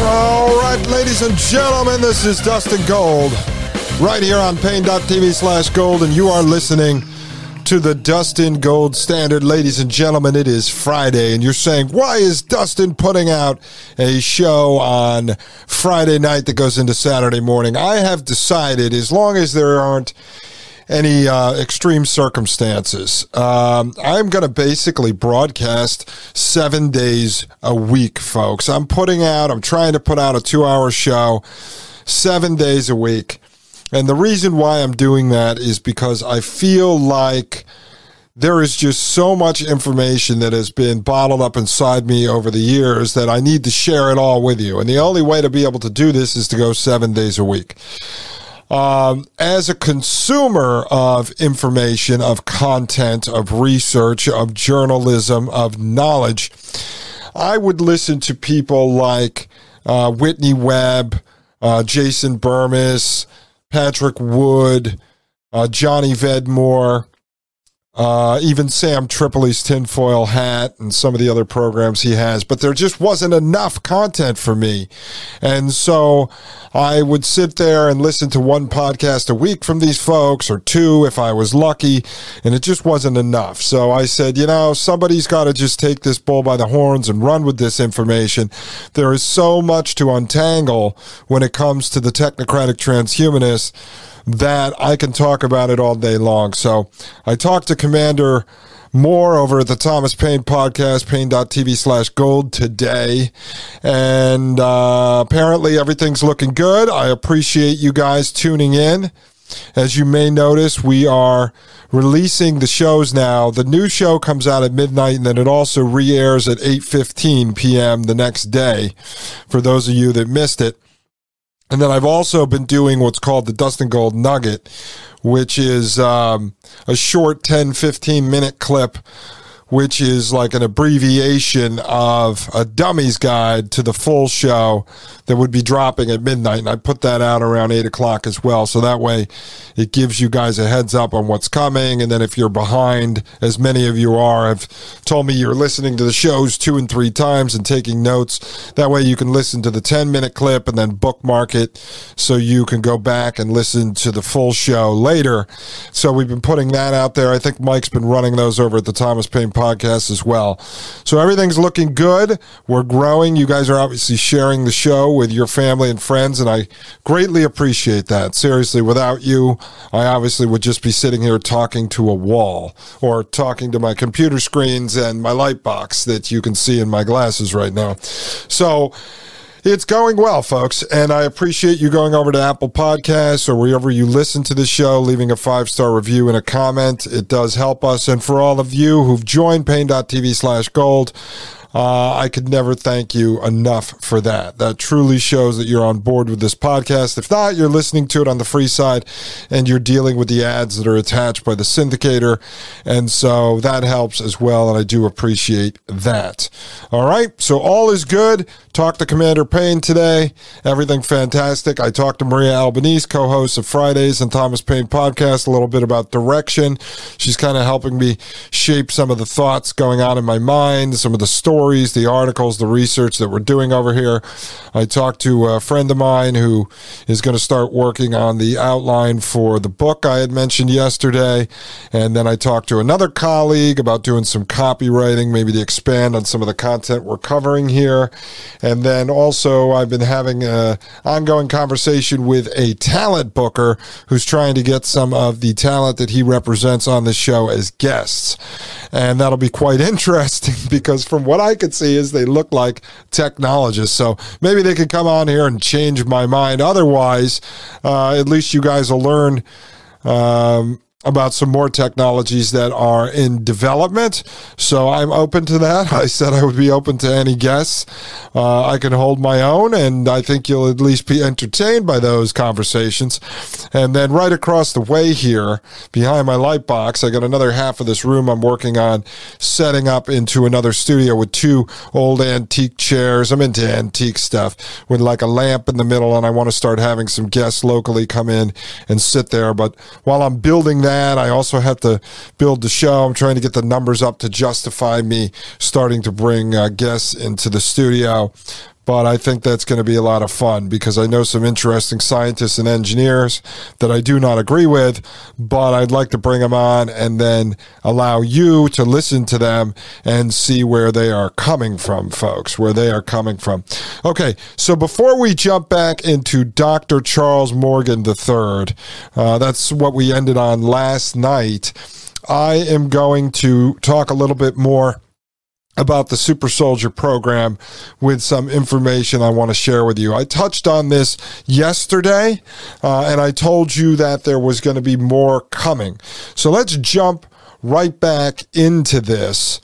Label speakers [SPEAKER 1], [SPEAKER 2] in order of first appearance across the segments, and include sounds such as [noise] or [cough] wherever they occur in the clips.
[SPEAKER 1] All right, ladies and gentlemen, this is Dustin Gold right here on Paine.tv slash gold, and you are listening to the Dustin Gold Standard. Ladies and gentlemen, it is Friday, and you're saying, why is Dustin putting out a show on Friday night that goes into Saturday morning? I have decided, as long as there aren't any uh, extreme circumstances. Um, I'm going to basically broadcast seven days a week, folks. I'm putting out, I'm trying to put out a two hour show seven days a week. And the reason why I'm doing that is because I feel like there is just so much information that has been bottled up inside me over the years that I need to share it all with you. And the only way to be able to do this is to go seven days a week. Um, as a consumer of information, of content, of research, of journalism, of knowledge, I would listen to people like uh, Whitney Webb, uh, Jason Bermas, Patrick Wood, uh, Johnny Vedmore, uh, even Sam Tripoli's tinfoil hat and some of the other programs he has, but there just wasn't enough content for me. And so I would sit there and listen to one podcast a week from these folks or two if I was lucky, and it just wasn't enough. So I said, you know, somebody's got to just take this bull by the horns and run with this information. There is so much to untangle when it comes to the technocratic transhumanists that I can talk about it all day long. So I talked to Commander Moore over at the Thomas Paine podcast, paine.tv slash gold today. And uh, apparently everything's looking good. I appreciate you guys tuning in. As you may notice, we are releasing the shows now. The new show comes out at midnight and then it also re-airs at 8:15 p.m. the next day for those of you that missed it. And then I've also been doing what's called the Dustin Gold Nugget, which is um, a short 10, 15 minute clip which is like an abbreviation of a dummy's guide to the full show that would be dropping at midnight. And I put that out around eight o'clock as well. So that way it gives you guys a heads up on what's coming. And then if you're behind, as many of you are, have told me you're listening to the shows two and three times and taking notes. That way you can listen to the 10 minute clip and then bookmark it so you can go back and listen to the full show later. So we've been putting that out there. I think Mike's been running those over at the Thomas Paine podcast as well. So everything's looking good. We're growing. You guys are obviously sharing the show with your family and friends, and I greatly appreciate that. Seriously, without you, I obviously would just be sitting here talking to a wall or talking to my computer screens and my light box that you can see in my glasses right now. So, it's going well, folks, and I appreciate you going over to Apple Podcasts or wherever you listen to the show, leaving a five star review and a comment. It does help us. And for all of you who've joined Paine.tv slash gold, uh, I could never thank you enough for that. That truly shows that you're on board with this podcast. If not, you're listening to it on the free side and you're dealing with the ads that are attached by the syndicator. And so that helps as well. And I do appreciate that. All right. So all is good. Talked to Commander Payne today. Everything fantastic. I talked to Maria Albanese, co host of Fridays and Thomas Paine podcast, a little bit about direction. She's kind of helping me shape some of the thoughts going on in my mind, some of the stories stories, the articles, the research that we're doing over here. I talked to a friend of mine who is going to start working on the outline for the book I had mentioned yesterday. And then I talked to another colleague about doing some copywriting, maybe to expand on some of the content we're covering here. And then also, I've been having an ongoing conversation with a talent booker who's trying to get some of the talent that he represents on the show as guests. And that'll be quite [laughs] interesting because from what I could see is they look like technologists. So maybe they could come on here and change my mind. Otherwise, uh, at least you guys will learn um, about some more technologies that are in development. So I'm open to that. [laughs] I said I would be open to any guests. Uh, I can hold my own, and I think you'll at least be entertained by those conversations. And then right across the way here, behind my light box, I got another half of this room I'm working on setting up into another studio with two old antique chairs. I'm into antique stuff with like a lamp in the middle, and I want to start having some guests locally come in and sit there. But while I'm building that, that. I also have to build the show. I'm trying to get the numbers up to justify me starting to bring uh, guests into the studio but I think that's going to be a lot of fun because I know some interesting scientists and engineers that I do not agree with, but I'd like to bring them on and then allow you to listen to them and see where they are coming from, folks, where they are coming from. Okay, so before we jump back into Dr. Charles Morgan III, uh, that's what we ended on last night. I am going to talk a little bit more about the super soldier program with some information I want to share with you. I touched on this yesterday, uh, and I told you that there was going to be more coming. So let's jump right back into this.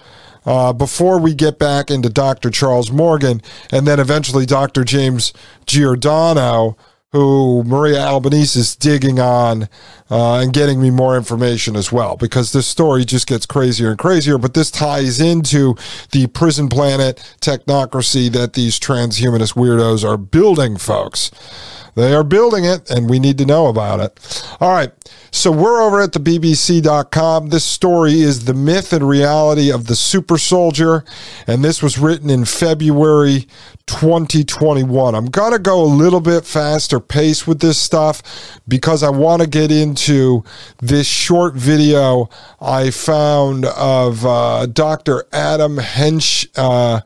[SPEAKER 1] Uh, before we get back into Dr. Charles Morgan and then eventually Dr. James Giordano, who Maria Albanese is digging on uh, and getting me more information as well, because this story just gets crazier and crazier. But this ties into the prison planet technocracy that these transhumanist weirdos are building, folks. They are building it, and we need to know about it. All right. So we're over at the BBC.com. This story is the myth and reality of the super soldier, and this was written in February 2021. I'm going to go a little bit faster pace with this stuff because I want to get into this short video I found of uh, Dr. Adam Hensch. Uh,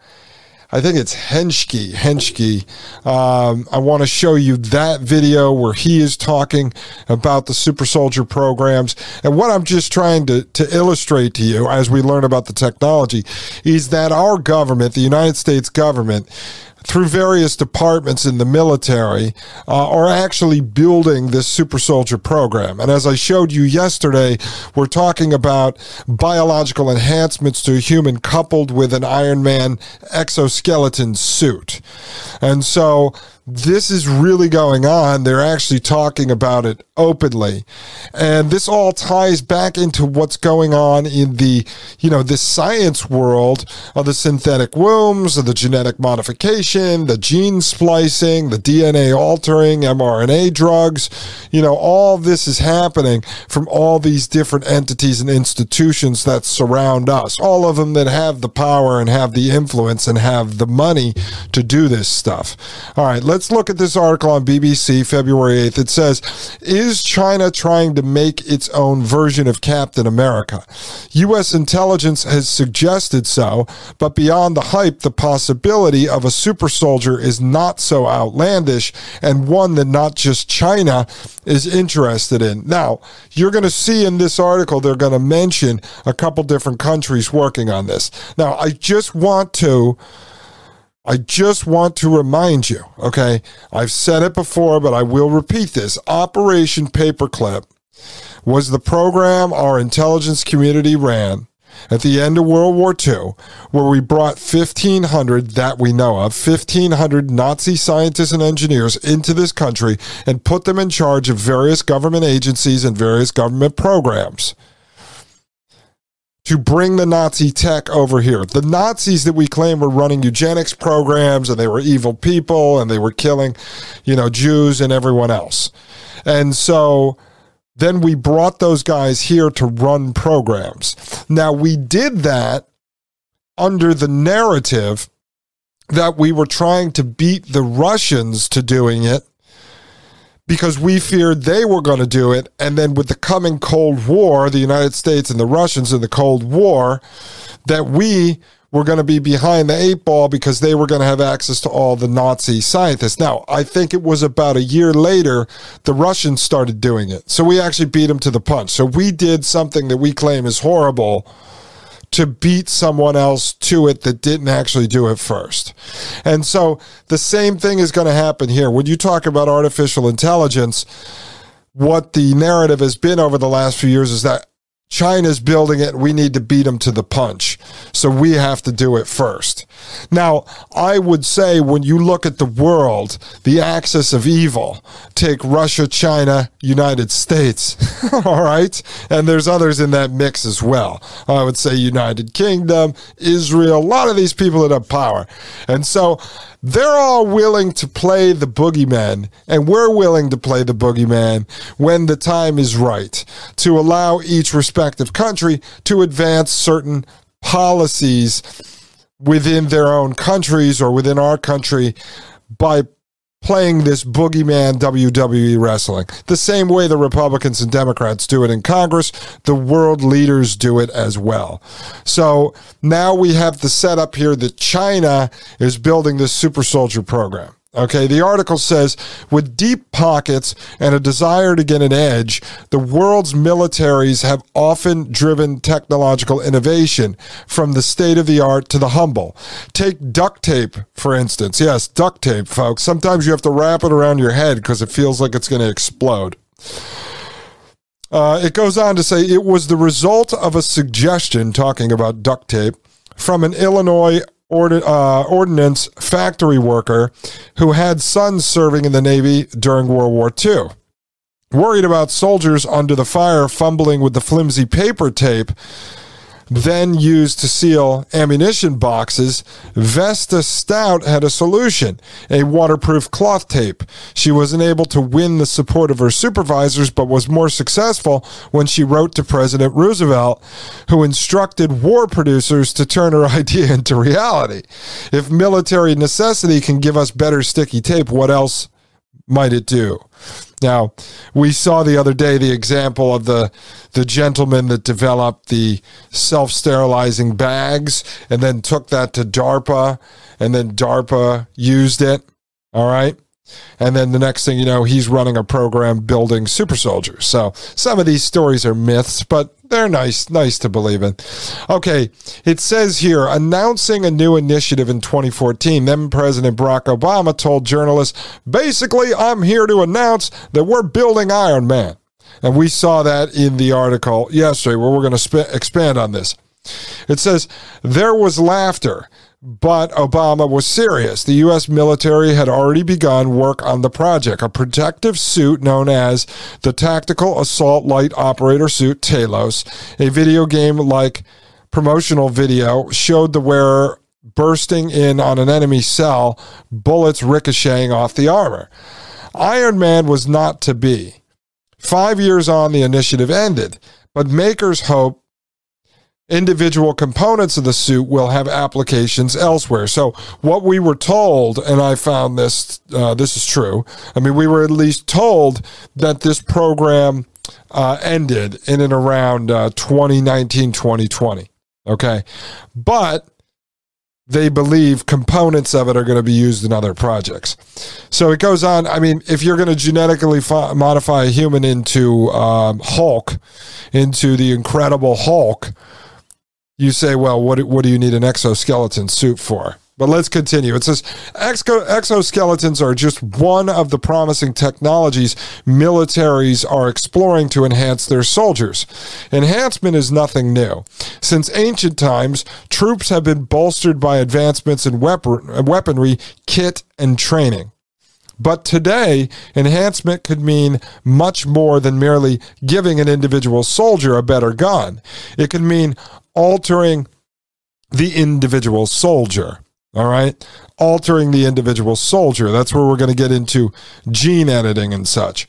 [SPEAKER 1] I think it's Henschke. Henschke. Um, I want to show you that video where he is talking about the super soldier programs. And what I'm just trying to, to illustrate to you as we learn about the technology is that our government, the United States government, through various departments in the military uh, are actually building this super soldier program. And as I showed you yesterday, we're talking about biological enhancements to a human coupled with an Iron Man exoskeleton suit. And so this is really going on. They're actually talking about it openly. And this all ties back into what's going on in the, you know, this science world of the synthetic wombs, of the genetic modification, the gene splicing, the DNA altering, mRNA drugs. You know, all this is happening from all these different entities and institutions that surround us, all of them that have the power and have the influence and have the money to do this stuff. All right, let's let's look at this article on BBC February 8th. It says, Is China trying to make its own version of Captain America? U.S. intelligence has suggested so, but beyond the hype, the possibility of a super soldier is not so outlandish and one that not just China is interested in. Now, you're going to see in this article, they're going to mention a couple different countries working on this. Now, I just want to I just want to remind you, okay? I've said it before, but I will repeat this. Operation Paperclip was the program our intelligence community ran at the end of World War II, where we brought 1,500 that we know of, 1,500 Nazi scientists and engineers into this country and put them in charge of various government agencies and various government programs to bring the Nazi tech over here. The Nazis that we claim were running eugenics programs and they were evil people and they were killing, you know, Jews and everyone else. And so then we brought those guys here to run programs. Now we did that under the narrative that we were trying to beat the Russians to doing it because we feared they were going to do it. And then with the coming Cold War, the United States and the Russians in the Cold War, that we were going to be behind the eight ball because they were going to have access to all the Nazi scientists. Now, I think it was about a year later the Russians started doing it. So we actually beat them to the punch. So we did something that we claim is horrible to beat someone else to it that didn't actually do it first. And so the same thing is going to happen here. When you talk about artificial intelligence, what the narrative has been over the last few years is that China's building it. We need to beat them to the punch. So we have to do it first. Now, I would say when you look at the world, the axis of evil, take Russia, China, United States. [laughs] All right. And there's others in that mix as well. I would say United Kingdom, Israel, a lot of these people that have power. And so they're all willing to play the boogeyman, and we're willing to play the boogeyman when the time is right to allow each respective country to advance certain policies within their own countries or within our country by playing this boogeyman WWE wrestling. The same way the Republicans and Democrats do it in Congress, the world leaders do it as well. So now we have the setup here that China is building this super soldier program. Okay, the article says with deep pockets and a desire to get an edge, the world's militaries have often driven technological innovation from the state of the art to the humble. Take duct tape, for instance. Yes, duct tape, folks. Sometimes you have to wrap it around your head because it feels like it's going to explode. Uh, it goes on to say it was the result of a suggestion, talking about duct tape, from an Illinois uh, ordnance factory worker who had sons serving in the Navy during World War II. Worried about soldiers under the fire fumbling with the flimsy paper tape, then used to seal ammunition boxes, Vesta Stout had a solution a waterproof cloth tape. She wasn't able to win the support of her supervisors, but was more successful when she wrote to President Roosevelt, who instructed war producers to turn her [laughs] idea into reality. If military necessity can give us better sticky tape, what else might it do? Now, we saw the other day the example of the the gentleman that developed the self-sterilizing bags and then took that to DARPA and then DARPA used it, all right? And then the next thing you know, he's running a program building super soldiers. So some of these stories are myths, but they're nice, nice to believe in. Okay, it says here announcing a new initiative in 2014. Then President Barack Obama told journalists, basically, I'm here to announce that we're building Iron Man. And we saw that in the article yesterday where we're going to sp- expand on this. It says, there was laughter but Obama was serious. The U.S. military had already begun work on the project, a protective suit known as the Tactical Assault Light Operator Suit Talos. A video game like promotional video showed the wearer bursting in on an enemy cell, bullets ricocheting off the armor. Iron Man was not to be. Five years on, the initiative ended, but makers hope individual components of the suit will have applications elsewhere. So what we were told, and I found this, uh, this is true. I mean, we were at least told that this program uh, ended in and around uh, 2019, 2020. Okay. But they believe components of it are going to be used in other projects. So it goes on. I mean, if you're going to genetically fo- modify a human into um, Hulk, into the Incredible Hulk, you say, well, what, what do you need an exoskeleton suit for? But let's continue. It says exo- exoskeletons are just one of the promising technologies militaries are exploring to enhance their soldiers. Enhancement is nothing new. Since ancient times, troops have been bolstered by advancements in weapon- weaponry, kit, and training. But today, enhancement could mean much more than merely giving an individual soldier a better gun. It could mean altering the individual soldier. All right. Altering the individual soldier. That's where we're going to get into gene editing and such.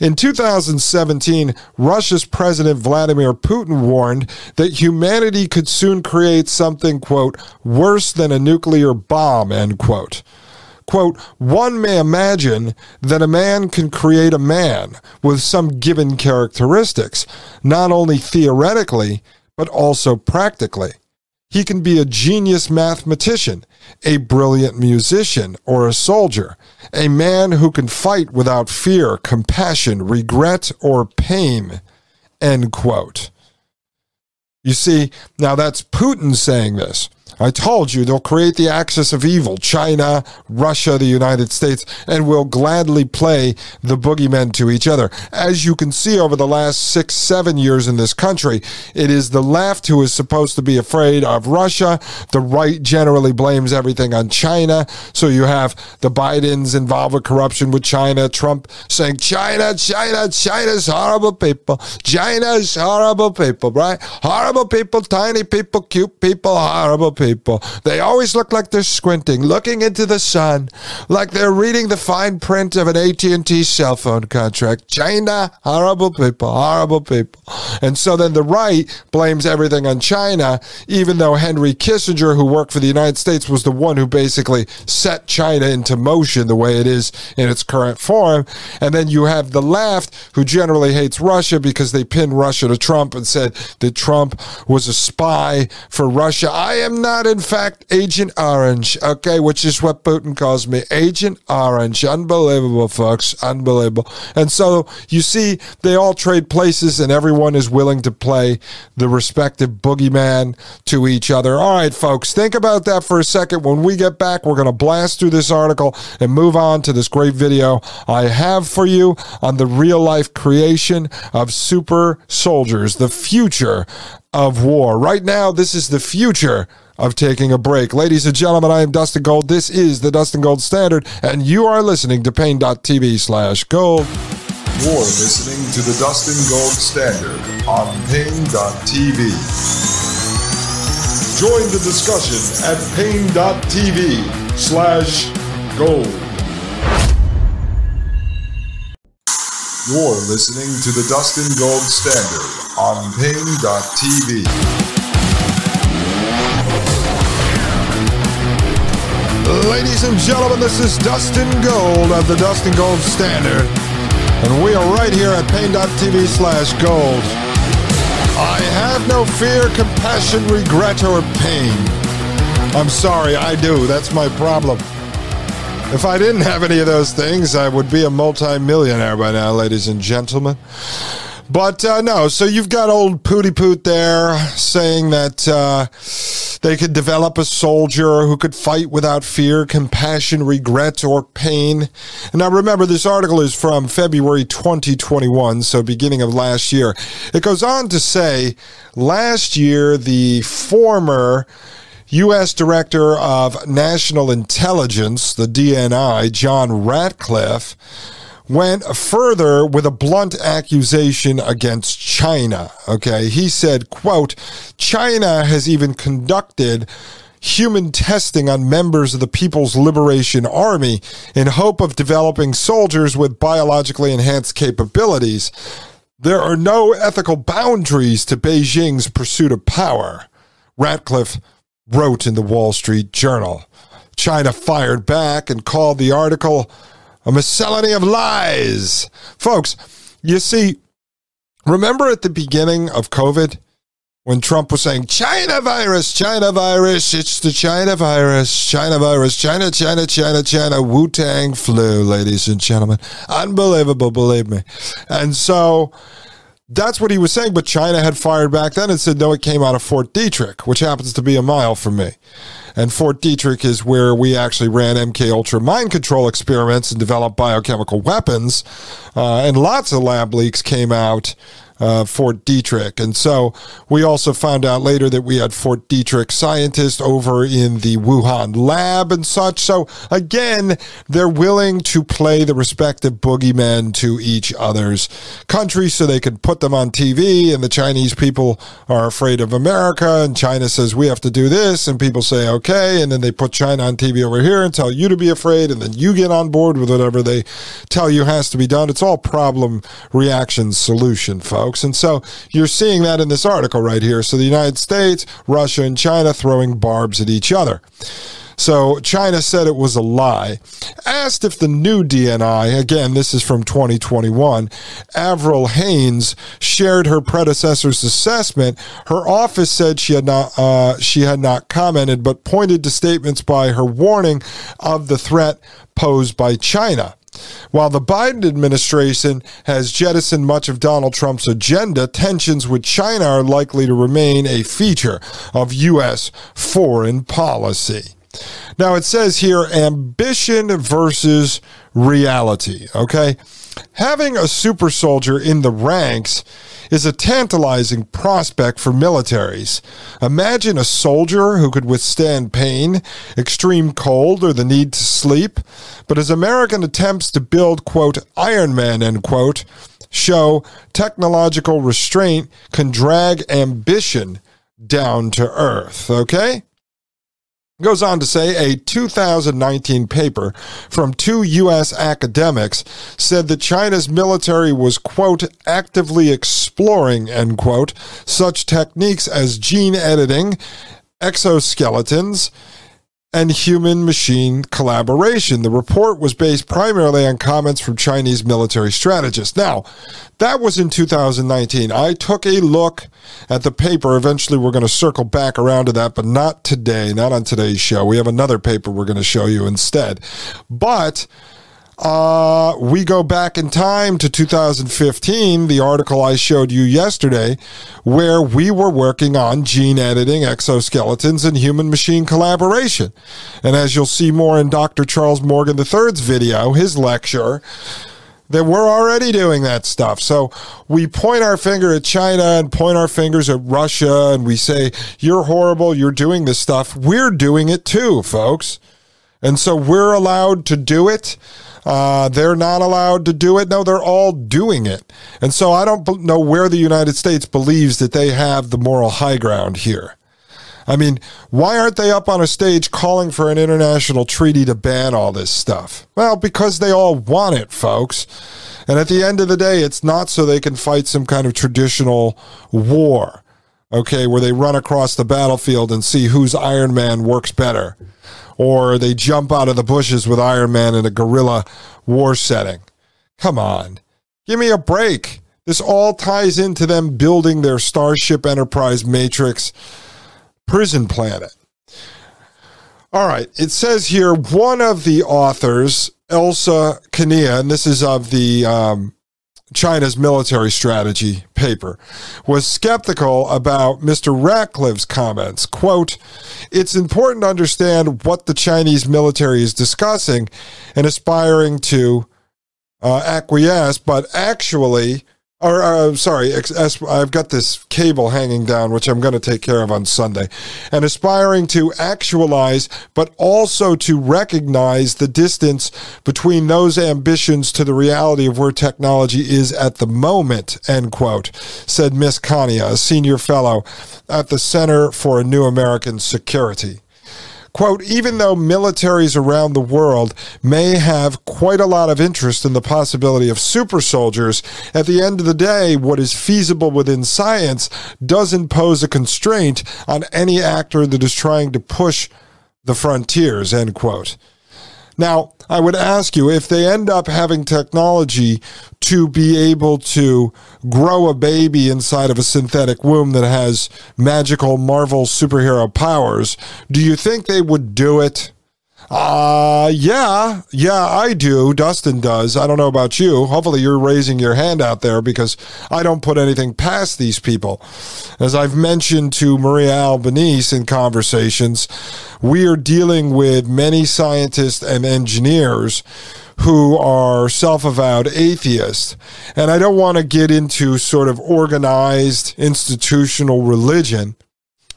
[SPEAKER 1] In 2017, Russia's President Vladimir Putin warned that humanity could soon create something, quote, worse than a nuclear bomb, end quote. Quote, one may imagine that a man can create a man with some given characteristics, not only theoretically, but also practically. He can be a genius mathematician, a brilliant musician, or a soldier, a man who can fight without fear, compassion, regret, or pain. End quote. You see, now that's Putin saying this. I told you they'll create the axis of evil China, Russia, the United States, and will gladly play the boogeymen to each other. As you can see over the last six, seven years in this country, it is the left who is supposed to be afraid of Russia. The right generally blames everything on China. So you have the Bidens involved with corruption with China, Trump saying, China, China, China's horrible people. China's horrible people, right? Horrible people, tiny people, cute people, horrible people people. They always look like they're squinting, looking into the sun, like they're reading the fine print of an AT&T cell phone contract. China, horrible people, horrible people. And so then the right blames everything on China, even though Henry Kissinger, who worked for the United States, was the one who basically set China into motion the way it is in its current form. And then you have the left, who generally hates Russia because they pinned Russia to Trump and said that Trump was a spy for Russia. I am not not, in fact, Agent Orange, okay, which is what Putin calls me. Agent Orange. Unbelievable, folks. Unbelievable. And so you see, they all trade places and everyone is willing to play the respective boogeyman to each other. All right, folks, think about that for a second. When we get back, we're going to blast through this article and move on to this great video I have for you on the real life creation of super soldiers, the future of war. Right now, this is the future of taking a break. Ladies and gentlemen, I am Dustin Gold. This is the Dustin Gold Standard, and you are listening to Paine.tv slash gold.
[SPEAKER 2] You're listening to the Dustin Gold Standard on Paine.tv. Join the discussion at Paine.tv slash gold. You're listening to the Dustin Gold Standard on Paine.tv.
[SPEAKER 1] Ladies and gentlemen, this is Dustin Gold of the Dustin Gold Standard. And we are right here at Paine.tv slash gold. I have no fear, compassion, regret, or pain. I'm sorry, I do. That's my problem. If I didn't have any of those things, I would be a multimillionaire by now, ladies and gentlemen. But uh, no, so you've got old Pooty Poot there saying that uh, they could develop a soldier who could fight without fear, compassion, regret, or pain. Now remember, this article is from February 2021, so beginning of last year. It goes on to say last year, the former U.S. Director of National Intelligence, the DNI, John Ratcliffe, went further with a blunt accusation against China. Okay. He said, quote, China has even conducted human testing on members of the People's Liberation Army in hope of developing soldiers with biologically enhanced capabilities. There are no ethical boundaries to Beijing's pursuit of power, Ratcliffe wrote in the Wall Street Journal. China fired back and called the article a miscellany of lies. Folks, you see, remember at the beginning of COVID when Trump was saying, China virus, China virus, it's the China virus, China virus, China, China, China, China, Wu Tang flu, ladies and gentlemen. Unbelievable, believe me. And so that's what he was saying, but China had fired back then and said, no, it came out of Fort Detrick, which happens to be a mile from me. And Fort Detrick is where we actually ran MK Ultra mind control experiments and developed biochemical weapons. Uh, and lots of lab leaks came out uh, Fort Detrick. And so we also found out later that we had Fort Detrick scientists over in the Wuhan lab and such. So again, they're willing to play the respective boogeymen to each other's country so they can put them on TV. And the Chinese people are afraid of America. And China says, we have to do this. And people say, okay. And then they put China on TV over here and tell you to be afraid. And then you get on board with whatever they tell you has to be done. It's all problem reaction solution, folks folks. And so you're seeing that in this article right here. So the United States, Russia, and China throwing barbs at each other. So China said it was a lie. Asked if the new DNI, again, this is from 2021, Avril Haines shared her predecessor's assessment. Her office said she had not uh, she had not commented, but pointed to statements by her warning of the threat posed by China. While the Biden administration has jettisoned much of Donald Trump's agenda, tensions with China are likely to remain a feature of U.S. foreign policy. Now it says here ambition versus reality, okay? Having a super soldier in the ranks is a tantalizing prospect for militaries. Imagine a soldier who could withstand pain, extreme cold, or the need to sleep. But as American attempts to build, quote, Iron Man, end quote, show technological restraint can drag ambition down to earth, okay? Goes on to say a 2019 paper from two U.S. academics said that China's military was, quote, actively exploring, end quote, such techniques as gene editing, exoskeletons, and human machine collaboration. The report was based primarily on comments from Chinese military strategists. Now, that was in 2019. I took a look at the paper. Eventually, we're going to circle back around to that, but not today, not on today's show. We have another paper we're going to show you instead. But uh, we go back in time to 2015, the article I showed you yesterday, where we were working on gene editing, exoskeletons, and human machine collaboration. And as you'll see more in Dr. Charles Morgan III's video, his lecture, that we're already doing that stuff. So we point our finger at China and point our fingers at Russia and we say, you're horrible, you're doing this stuff. We're doing it too, folks. And so we're allowed to do it. Uh, they're not allowed to do it. No, they're all doing it. And so I don't know where the United States believes that they have the moral high ground here. I mean, why aren't they up on a stage calling for an international treaty to ban all this stuff? Well, because they all want it, folks. And at the end of the day, it's not so they can fight some kind of traditional war, okay, where they run across the battlefield and see whose Iron Man works better or they jump out of the bushes with Iron Man in a guerrilla war setting. Come on, give me a break. This all ties into them building their Starship Enterprise Matrix prison planet. All right, it says here one of the authors, Elsa Kania, and this is of the um, China's military strategy paper, was skeptical about Mr. Ratcliffe's comments. Quote, it's important to understand what the Chinese military is discussing and aspiring to uh, acquiesce, but actually, or uh, sorry, I've got this cable hanging down, which I'm going to take care of on Sunday, and aspiring to actualize, but also to recognize the distance between those ambitions to the reality of where technology is at the moment, end quote, said Miss Kania, a senior fellow at the Center for a New American Security. Quote, even though militaries around the world may have quite a lot of interest in the possibility of super soldiers, at the end of the day, what is feasible within science doesn't pose a constraint on any actor that is trying to push the frontiers, end quote. Now, I would ask you if they end up having technology to be able to grow a baby inside of a synthetic womb that has magical Marvel superhero powers, do you think they would do it? Uh, yeah, yeah, I do. Dustin does. I don't know about you. Hopefully, you're raising your hand out there because I don't put anything past these people. As I've mentioned to Maria Albanese in conversations, we are dealing with many scientists and engineers who are self avowed atheists. And I don't want to get into sort of organized institutional religion.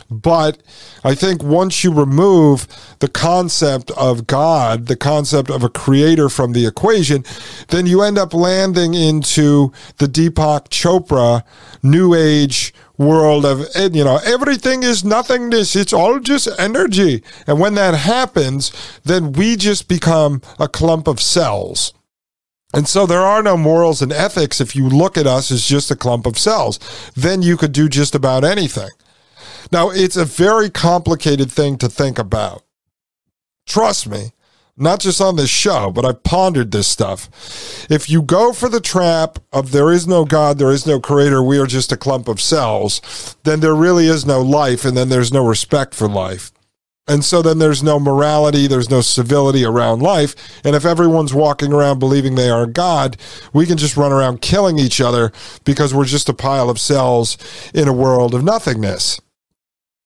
[SPEAKER 1] But I think once you remove the concept of God, the concept of a creator from the equation, then you end up landing into the Deepak Chopra New Age world of, eh, you know, everything is nothingness. It's all just energy. And when that happens, then we just become a clump of cells. And so there are no morals and ethics if you look at us as just a clump of cells. Then you could do just about anything. Now, it's a very complicated thing to think about. Trust me, not just on this show, but I've pondered this stuff. If you go for the trap of there is no God, there is no creator, we are just a clump of cells, then there really is no life, and then there's no respect for life. And so then there's no morality, there's no civility around life. And if everyone's walking around believing they are God, we can just run around killing each other because we're just a pile of cells in a world of nothingness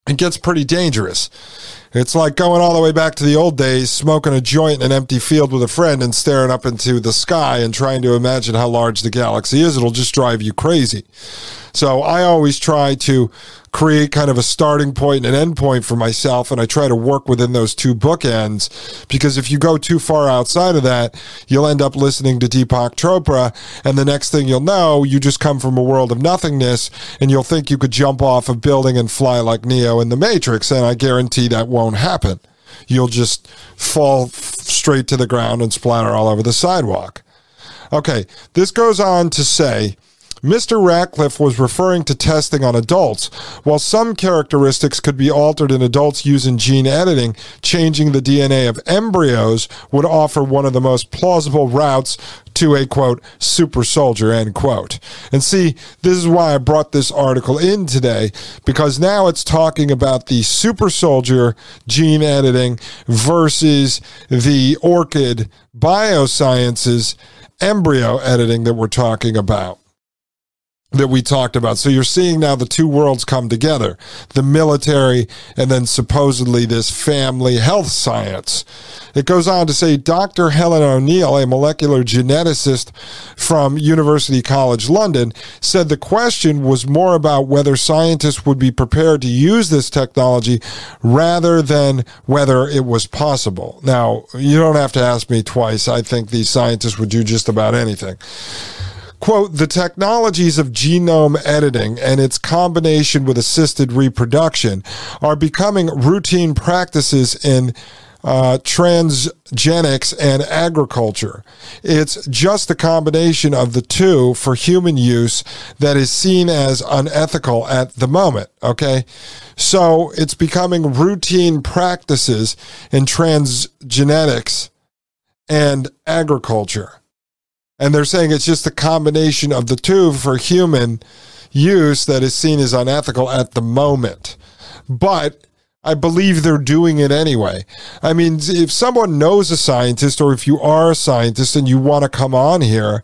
[SPEAKER 1] it gets pretty dangerous. It's like going all the way back to the old days, smoking a joint in an empty field with a friend and staring up into the sky and trying to imagine how large the galaxy is. It'll just drive you crazy. So I always try to create kind of a starting point and an end point for myself, and I try to work within those two bookends because if you go too far outside of that, you'll end up listening to Deepak Chopra, and the next thing you'll know, you just come from a world of nothingness, and you'll think you could jump off a building and fly like Neo in the Matrix, and I guarantee that won't happen. You'll just fall straight to the ground and splatter all over the sidewalk. Okay, this goes on to say Mr. Ratcliffe was referring to testing on adults. While some characteristics could be altered in adults using gene editing, changing the DNA of embryos would offer one of the most plausible routes to a quote super soldier end quote and see this is why i brought this article in today because now it's talking about the super soldier gene editing versus the orchid biosciences embryo editing that we're talking about that we talked about. So you're seeing now the two worlds come together the military and then supposedly this family health science. It goes on to say Dr. Helen O'Neill, a molecular geneticist from University College London, said the question was more about whether scientists would be prepared to use this technology rather than whether it was possible. Now, you don't have to ask me twice. I think these scientists would do just about anything quote, the technologies of genome editing and its combination with assisted reproduction are becoming routine practices in uh, transgenics and agriculture. It's just a combination of the two for human use that is seen as unethical at the moment. Okay. So it's becoming routine practices in transgenetics and agriculture. And they're saying it's just a combination of the two for human use that is seen as unethical at the moment. But I believe they're doing it anyway. I mean, if someone knows a scientist or if you are a scientist and you want to come on here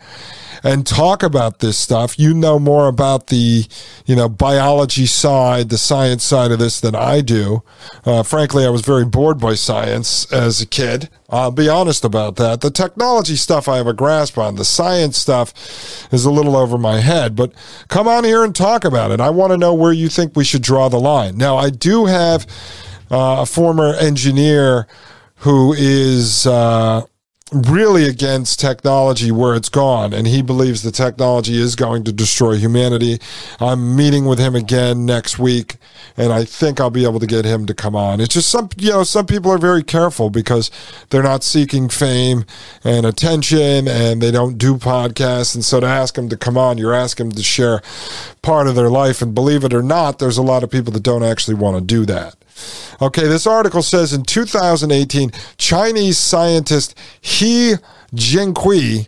[SPEAKER 1] and talk about this stuff. You know more about the, you know, biology side, the science side of this than I do. Uh, frankly, I was very bored by science as a kid. I'll be honest about that. The technology stuff I have a grasp on. The science stuff is a little over my head, but come on here and talk about it. I want to know where you think we should draw the line. Now, I do have uh, a former engineer who is uh, really against technology where it's gone, and he believes the technology is going to destroy humanity. I'm meeting with him again next week, and I think I'll be able to get him to come on. It's just some, you know, some people are very careful because they're not seeking fame and attention, and they don't do podcasts. And so to ask them to come on, you're asking to share part of their life, and believe it or not, there's a lot of people that don't actually want to do that. Okay, this article says in 2018, Chinese scientist He Jiankui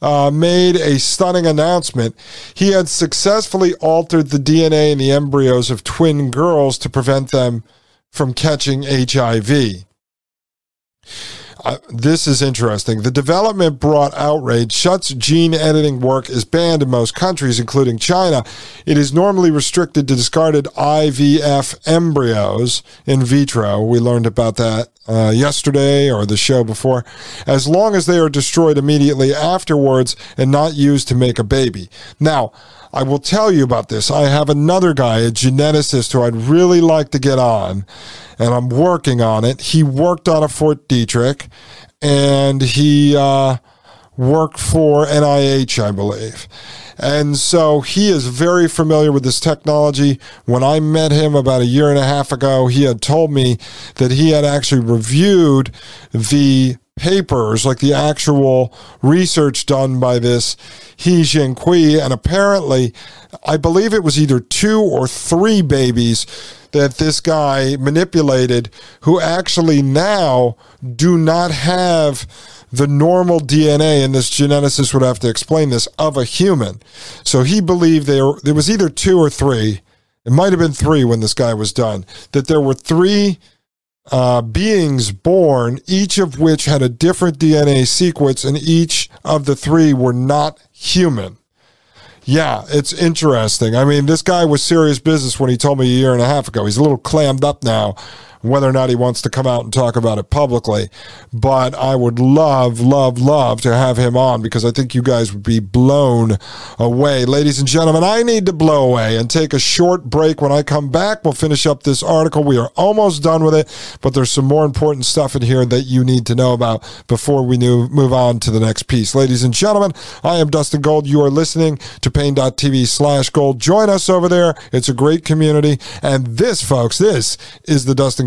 [SPEAKER 1] uh, made a stunning announcement. He had successfully altered the DNA in the embryos of twin girls to prevent them from catching HIV. This is interesting. The development brought outrage. Shutt's gene editing work is banned in most countries, including China. It is normally restricted to discarded IVF embryos in vitro. We learned about that uh, yesterday or the show before, as long as they are destroyed immediately afterwards and not used to make a baby. Now, I will tell you about this. I have another guy, a geneticist, who I'd really like to get on, and I'm working on it. He worked on a Fort Detrick, and he uh, worked for NIH, I believe. And so he is very familiar with this technology. When I met him about a year and a half ago, he had told me that he had actually reviewed the papers, like the actual research done by this He Jiankui. And apparently, I believe it was either two or three babies that this guy manipulated who actually now do not have the normal DNA, and this geneticist would have to explain this, of a human. So he believed there, there was either two or three. It might have been three when this guy was done. That there were three uh, beings born, each of which had a different DNA sequence, and each of the three were not human. Yeah, it's interesting. I mean, this guy was serious business when he told me a year and a half ago. He's a little clammed up now whether or not he wants to come out and talk about it publicly. But I would love, love, love to have him on because I think you guys would be blown away. Ladies and gentlemen, I need to blow away and take a short break. When I come back, we'll finish up this article. We are almost done with it, but there's some more important stuff in here that you need to know about before we move on to the next piece. Ladies and gentlemen, I am Dustin Gold. You are listening to Paine.tv slash gold. Join us over there. It's a great community. And this, folks, this is the Dustin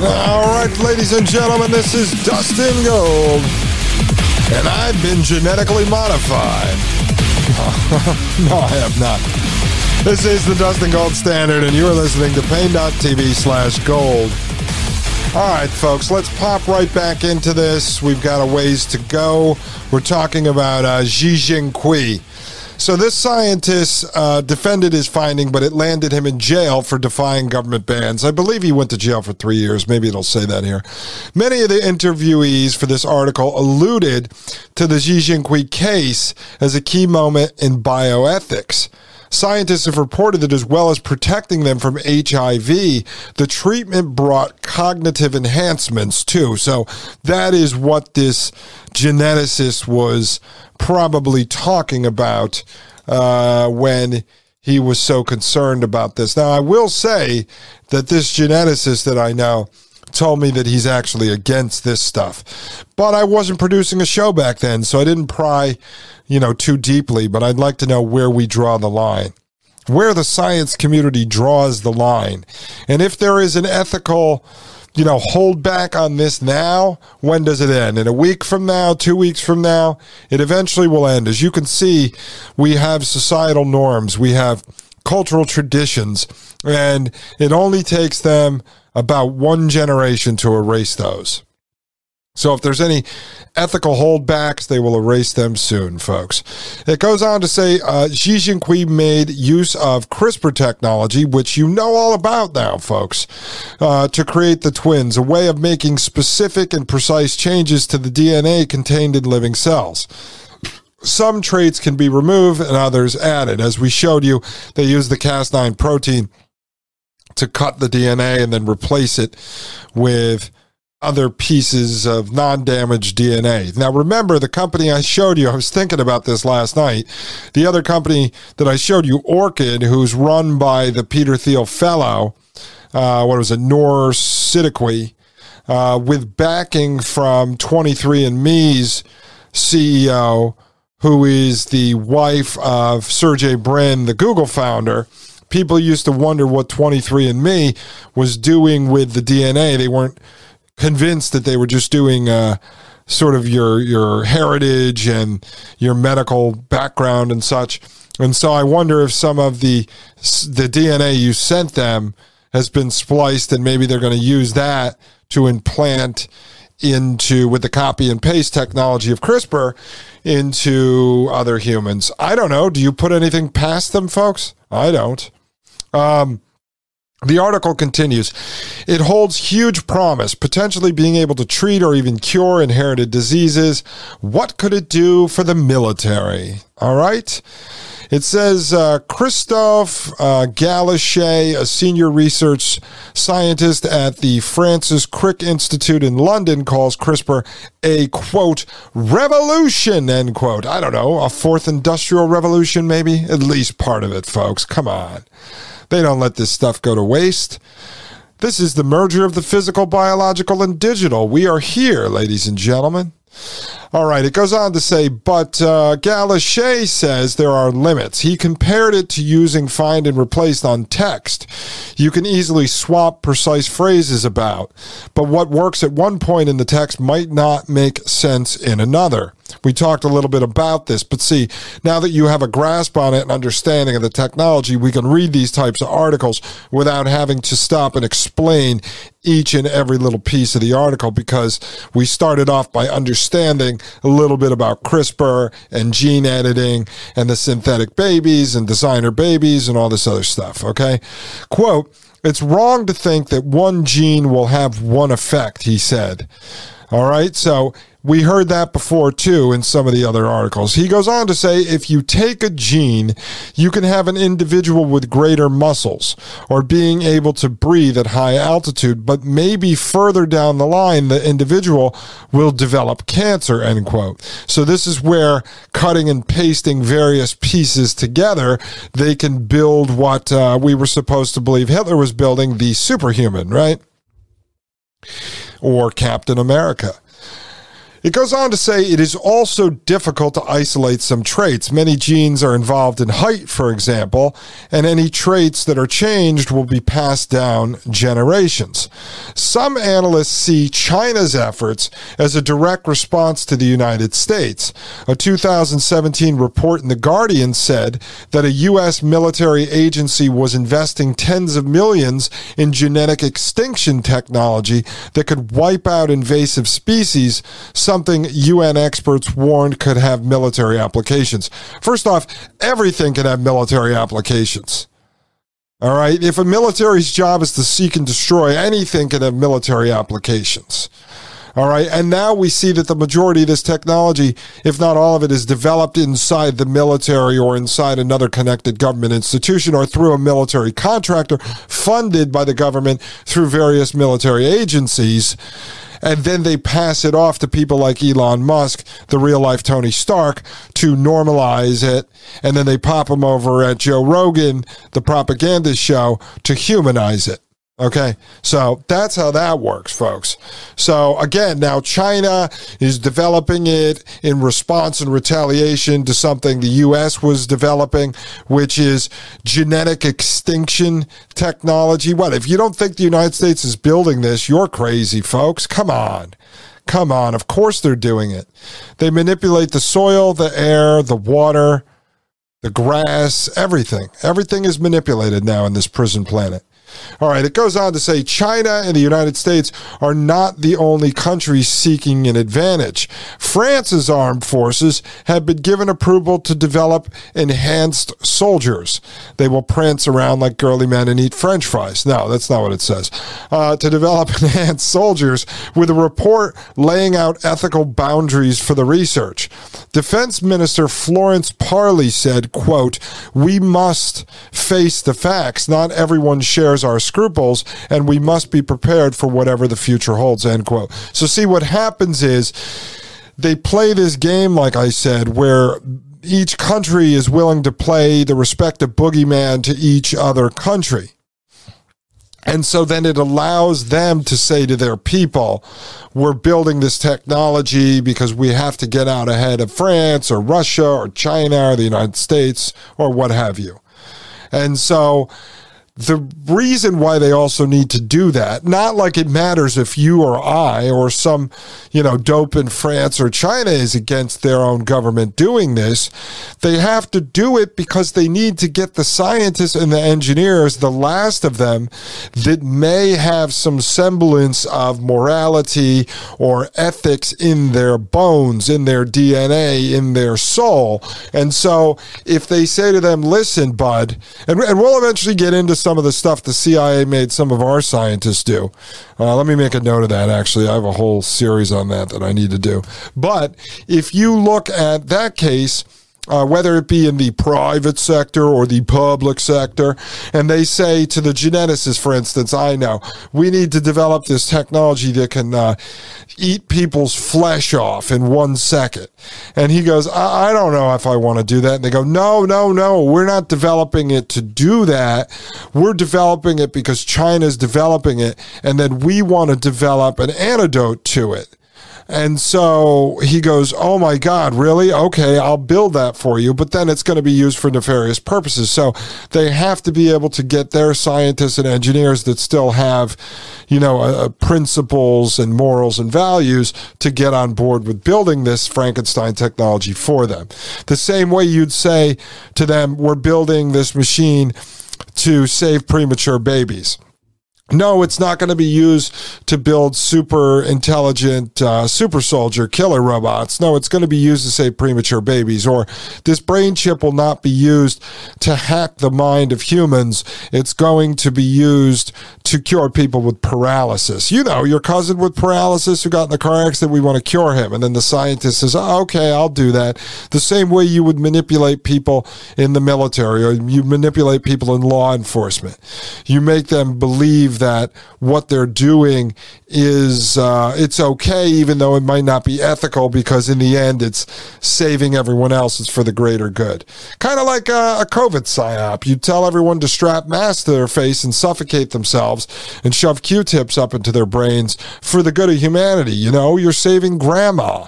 [SPEAKER 1] All right, ladies and gentlemen, this is Dustin Gold, and I've been genetically modified. [laughs] no, I have not. This is the Dustin Gold Standard, and you're listening to Paine.tv slash gold. All right, folks, let's pop right back into this. We've got a ways to go. We're talking about uh, Xi Jinping. So this scientist uh, defended his finding, but it landed him in jail for defying government bans. I believe he went to jail for three years. Maybe it'll say that here. Many of the interviewees for this article alluded to the Xi Jinping case as a key moment in bioethics. Scientists have reported that as well as protecting them from HIV, the treatment brought cognitive enhancements too. So that is what this geneticist was probably talking about uh, when he was so concerned about this. Now, I will say that this geneticist that I know told me that he's actually against this stuff. But I wasn't producing a show back then, so I didn't pry, you know, too deeply, but I'd like to know where we draw the line. Where the science community draws the line. And if there is an ethical you know, hold back on this now, when does it end? In a week from now, two weeks from now, it eventually will end. As you can see, we have societal norms, we have cultural traditions, and it only takes them about one generation to erase those. So if there's any ethical holdbacks, they will erase them soon, folks. It goes on to say uh, Xi Jinping made use of CRISPR technology, which you know all about now, folks, uh, to create the twins, a way of making specific and precise changes to the DNA contained in living cells. Some traits can be removed and others added. As we showed you, they use the Cas9 protein to cut the DNA and then replace it with other pieces of non damaged DNA. Now, remember the company I showed you, I was thinking about this last night. The other company that I showed you, Orchid, who's run by the Peter Thiel Fellow, uh, what was it, Siddiqui, uh, with backing from 23andMe's CEO, who is the wife of Sergey Brin, the Google founder people used to wonder what 23andMe was doing with the DNA. They weren't convinced that they were just doing uh, sort of your your heritage and your medical background and such. And so I wonder if some of the the DNA you sent them has been spliced, and maybe they're going to use that to implant into with the copy and paste technology of CRISPR into other humans. I don't know. Do you put anything past them, folks? I don't. Um, the article continues. It holds huge promise, potentially being able to treat or even cure inherited diseases. What could it do for the military? All right. It says uh, Christophe uh, Galichet, a senior research scientist at the Francis Crick Institute in London, calls CRISPR a quote revolution end quote. I don't know, a fourth industrial revolution, maybe at least part of it, folks. Come on, they don't let this stuff go to waste. This is the merger of the physical, biological, and digital. We are here, ladies and gentlemen. All right, it goes on to say, but uh, Galichet says there are limits. He compared it to using find and replace on text. You can easily swap precise phrases about, but what works at one point in the text might not make sense in another. We talked a little bit about this, but see, now that you have a grasp on it and understanding of the technology, we can read these types of articles without having to stop and explain each and every little piece of the article because we started off by understanding a little bit about CRISPR and gene editing and the synthetic babies and designer babies and all this other stuff. Okay. Quote, it's wrong to think that one gene will have one effect, he said. All right. So we heard that before too in some of the other articles. He goes on to say if you take a gene, you can have an individual with greater muscles or being able to breathe at high altitude, but maybe further down the line, the individual will develop cancer, end quote. So this is where cutting and pasting various pieces together, they can build what uh, we were supposed to believe Hitler was building the superhuman, right? Or Captain America. It goes on to say it is also difficult to isolate some traits. Many genes are involved in height, for example, and any traits that are changed will be passed down generations. Some analysts see China's efforts as a direct response to the United States. A 2017 report in The Guardian said that a U.S. military agency was investing tens of millions in genetic extinction technology that could wipe out invasive species something UN experts warned could have military applications. First off, everything can have military applications. All right. If a military's job is to seek and destroy, anything can have military applications. All right. And now we see that the majority of this technology, if not all of it, is developed inside the military or inside another connected government institution or through a military contractor funded by the government through various military agencies and then they pass it off to people like Elon Musk, the real life Tony Stark, to normalize it, and then they pop them over at Joe Rogan, the propaganda show, to humanize it. Okay, so that's how that works, folks. So again, now China is developing it in response and retaliation to something the U.S. was developing, which is genetic extinction technology. What if you don't think the United States is building this? You're crazy, folks. Come on. Come on. Of course they're doing it. They manipulate the soil, the air, the water, the grass, everything. Everything is manipulated now in this prison planet. All right, it goes on to say China and the United States are not the only countries seeking an advantage. France's armed forces have been given approval to develop enhanced soldiers. They will prance around like girly men and eat french fries. No, that's not what it says. Uh, to develop [laughs] enhanced soldiers with a report laying out ethical boundaries for the research. Defense Minister Florence Parly said, quote, we must face the facts. Not everyone shares our scruples, and we must be prepared for whatever the future holds, end quote. So, see, what happens is they play this game, like I said, where each country is willing to play the respective boogeyman to each other country. And so then it allows them to say to their people, we're building this technology because we have to get out ahead of France or Russia or China or the United States or what have you. And so the reason why they also need to do that, not like it matters if you or I or some, you know, dope in France or China is against their own government doing this. They have to do it because they need to get the scientists and the engineers, the last of them, that may have some semblance of morality or ethics in their bones, in their DNA, in their soul. And so if they say to them, listen, bud, and, and we'll eventually get into some of the stuff the CIA made some of our scientists do. Uh, let me make a note of that, actually. I have a whole series on that that I need to do. But if you look at that case, uh, whether it be in the private sector or the public sector. And they say to the geneticists, for instance, I know, we need to develop this technology that can uh, eat people's flesh off in one second. And he goes, I, I don't know if I want to do that. And they go, no, no, no, we're not developing it to do that. We're developing it because China's developing it. And then we want to develop an antidote to it. And so he goes, Oh my God, really? Okay, I'll build that for you. But then it's going to be used for nefarious purposes. So they have to be able to get their scientists and engineers that still have, you know, uh, principles and morals and values to get on board with building this Frankenstein technology for them. The same way you'd say to them, We're building this machine to save premature babies no, it's not going to be used to build super intelligent uh, super soldier killer robots. No, it's going to be used to save premature babies. Or this brain chip will not be used to hack the mind of humans. It's going to be used to cure people with paralysis. You know, your cousin with paralysis who got in the car accident, we want to cure him. And then the scientist says, oh, okay, I'll do that. The same way you would manipulate people in the military or you manipulate people in law enforcement. You make them believe that what they're doing is uh, it's okay, even though it might not be ethical, because in the end, it's saving everyone else. It's for the greater good. Kind of like a, a COVID psyop. You tell everyone to strap masks to their face and suffocate themselves and shove Q-tips up into their brains for the good of humanity. You know, you're saving grandma.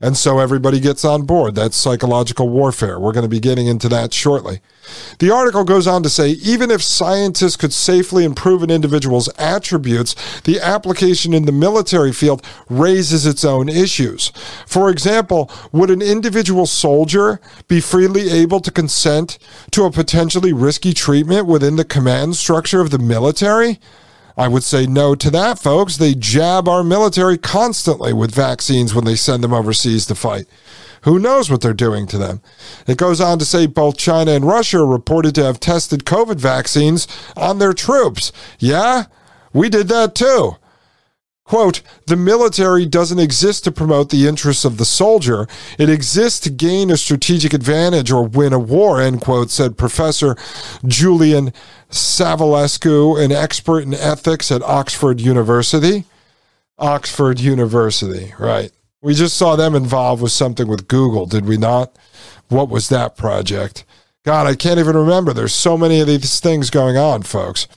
[SPEAKER 1] And so everybody gets on board. That's psychological warfare. We're going to be getting into that shortly. The article goes on to say even if scientists could safely improve an individual's attributes, the application in the military field raises its own issues. For example, would an individual soldier be freely able to consent to a potentially risky treatment within the command structure of the military? I would say no to that, folks. They jab our military constantly with vaccines when they send them overseas to fight. Who knows what they're doing to them? It goes on to say both China and Russia are reported to have tested COVID vaccines on their troops. Yeah, we did that too. Quote, the military doesn't exist to promote the interests of the soldier. It exists to gain a strategic advantage or win a war, end quote, said Professor Julian Savulescu, an expert in ethics at Oxford University. Oxford University, right. We just saw them involved with something with Google, did we not? What was that project? God, I can't even remember. There's so many of these things going on, folks.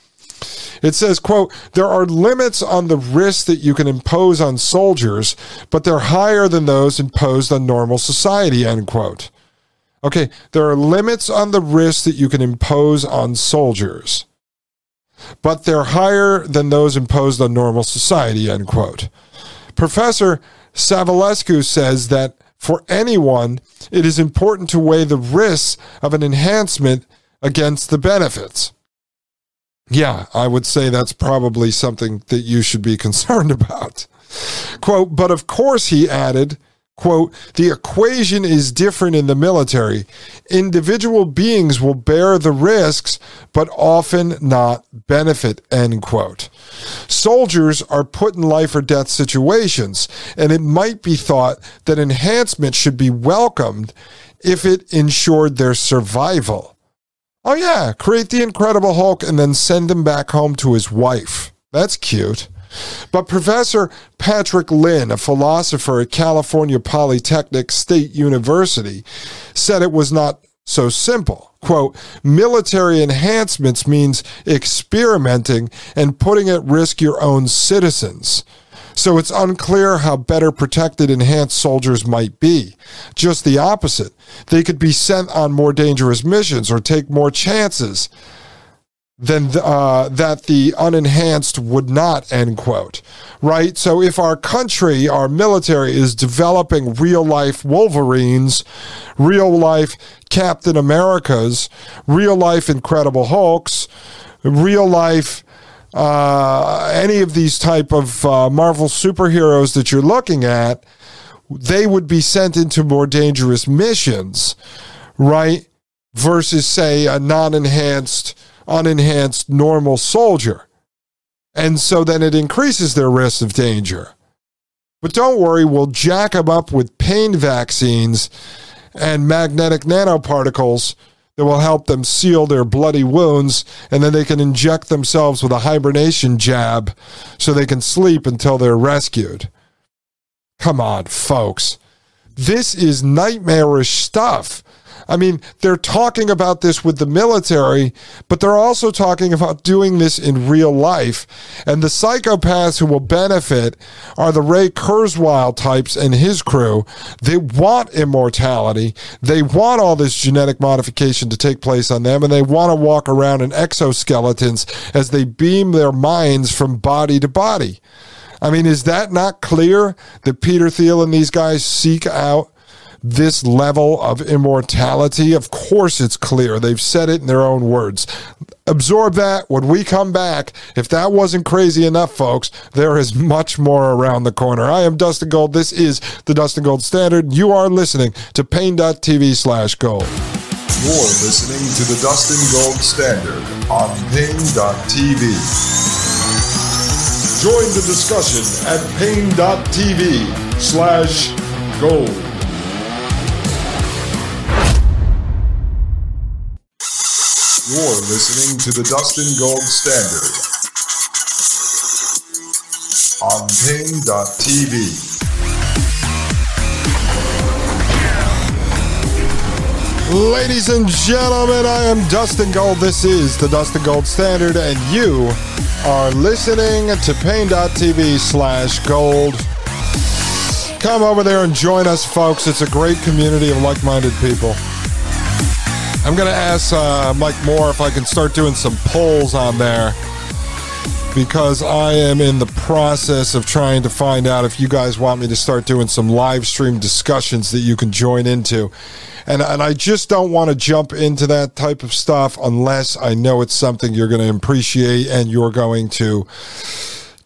[SPEAKER 1] It says, quote, there are limits on the risks that you can impose on soldiers, but they're higher than those imposed on normal society, end quote. Okay, there are limits on the risks that you can impose on soldiers, but they're higher than those imposed on normal society, end quote. Professor Savulescu says that for anyone, it is important to weigh the risks of an enhancement against the benefits. Yeah, I would say that's probably something that you should be [laughs] concerned about. Quote, but of course, he added, quote, the equation is different in the military. Individual beings will bear the risks, but often not benefit, end quote. Soldiers are put in life or death situations, and it might be thought that enhancement should be welcomed if it ensured their survival. Oh, yeah, create the Incredible Hulk and then send him back home to his wife. That's cute. But Professor Patrick Lin, a philosopher at California Polytechnic State University, said it was not so simple. Quote, military enhancements means experimenting and putting at risk your own citizens. So it's unclear how better protected enhanced soldiers might be. Just the opposite. They could be sent on more dangerous missions or take more chances than uh, that the unenhanced would not, end quote. Right? So if our country, our military is developing real life Wolverines, real life Captain Americas, real life Incredible Hulks, real life uh, any of these type of uh, Marvel superheroes that you're looking at, they would be sent into more dangerous missions, right? Versus, say, a non enhanced unenhanced normal soldier. And so then it increases their risk of danger. But don't worry, we'll jack them up with pain vaccines and magnetic nanoparticles that will help them seal their bloody wounds, and then they can inject themselves with a hibernation jab so they can sleep until they're rescued. Come on, folks. This is nightmarish stuff. I mean, they're talking about this with the military, but they're also talking about doing this in real life. And the psychopaths who will benefit are the Ray Kurzweil types and his crew. They want immortality. They want all this genetic modification to take place on them, and they want to walk around in exoskeletons as they beam their minds from body to body. I mean, is that not clear that Peter Thiel and these guys seek out this level of immortality? Of course, it's clear. They've said it in their own words. Absorb that. When we come back, if that wasn't crazy enough, folks, there is much more around the corner. I am Dustin Gold. This is the Dustin Gold Standard. You are listening to Paine.tv slash gold.
[SPEAKER 2] You're listening to the Dustin Gold Standard on Paine.tv. Join the discussion at Paine.tv slash gold. You're listening to the Dustin Gold Standard on Paine.tv.
[SPEAKER 1] Ladies and gentlemen, I am Dustin Gold. This is the Dustin Gold Standard, and you are listening to Paine.tv slash gold. Come over there and join us, folks. It's a great community of like minded people. I'm going to ask uh, Mike Moore if I can start doing some polls on there because I am in the process of trying to find out if you guys want me to start doing some live stream discussions that you can join into. And, and I just don't want to jump into that type of stuff unless I know it's something you're going to appreciate and you're going to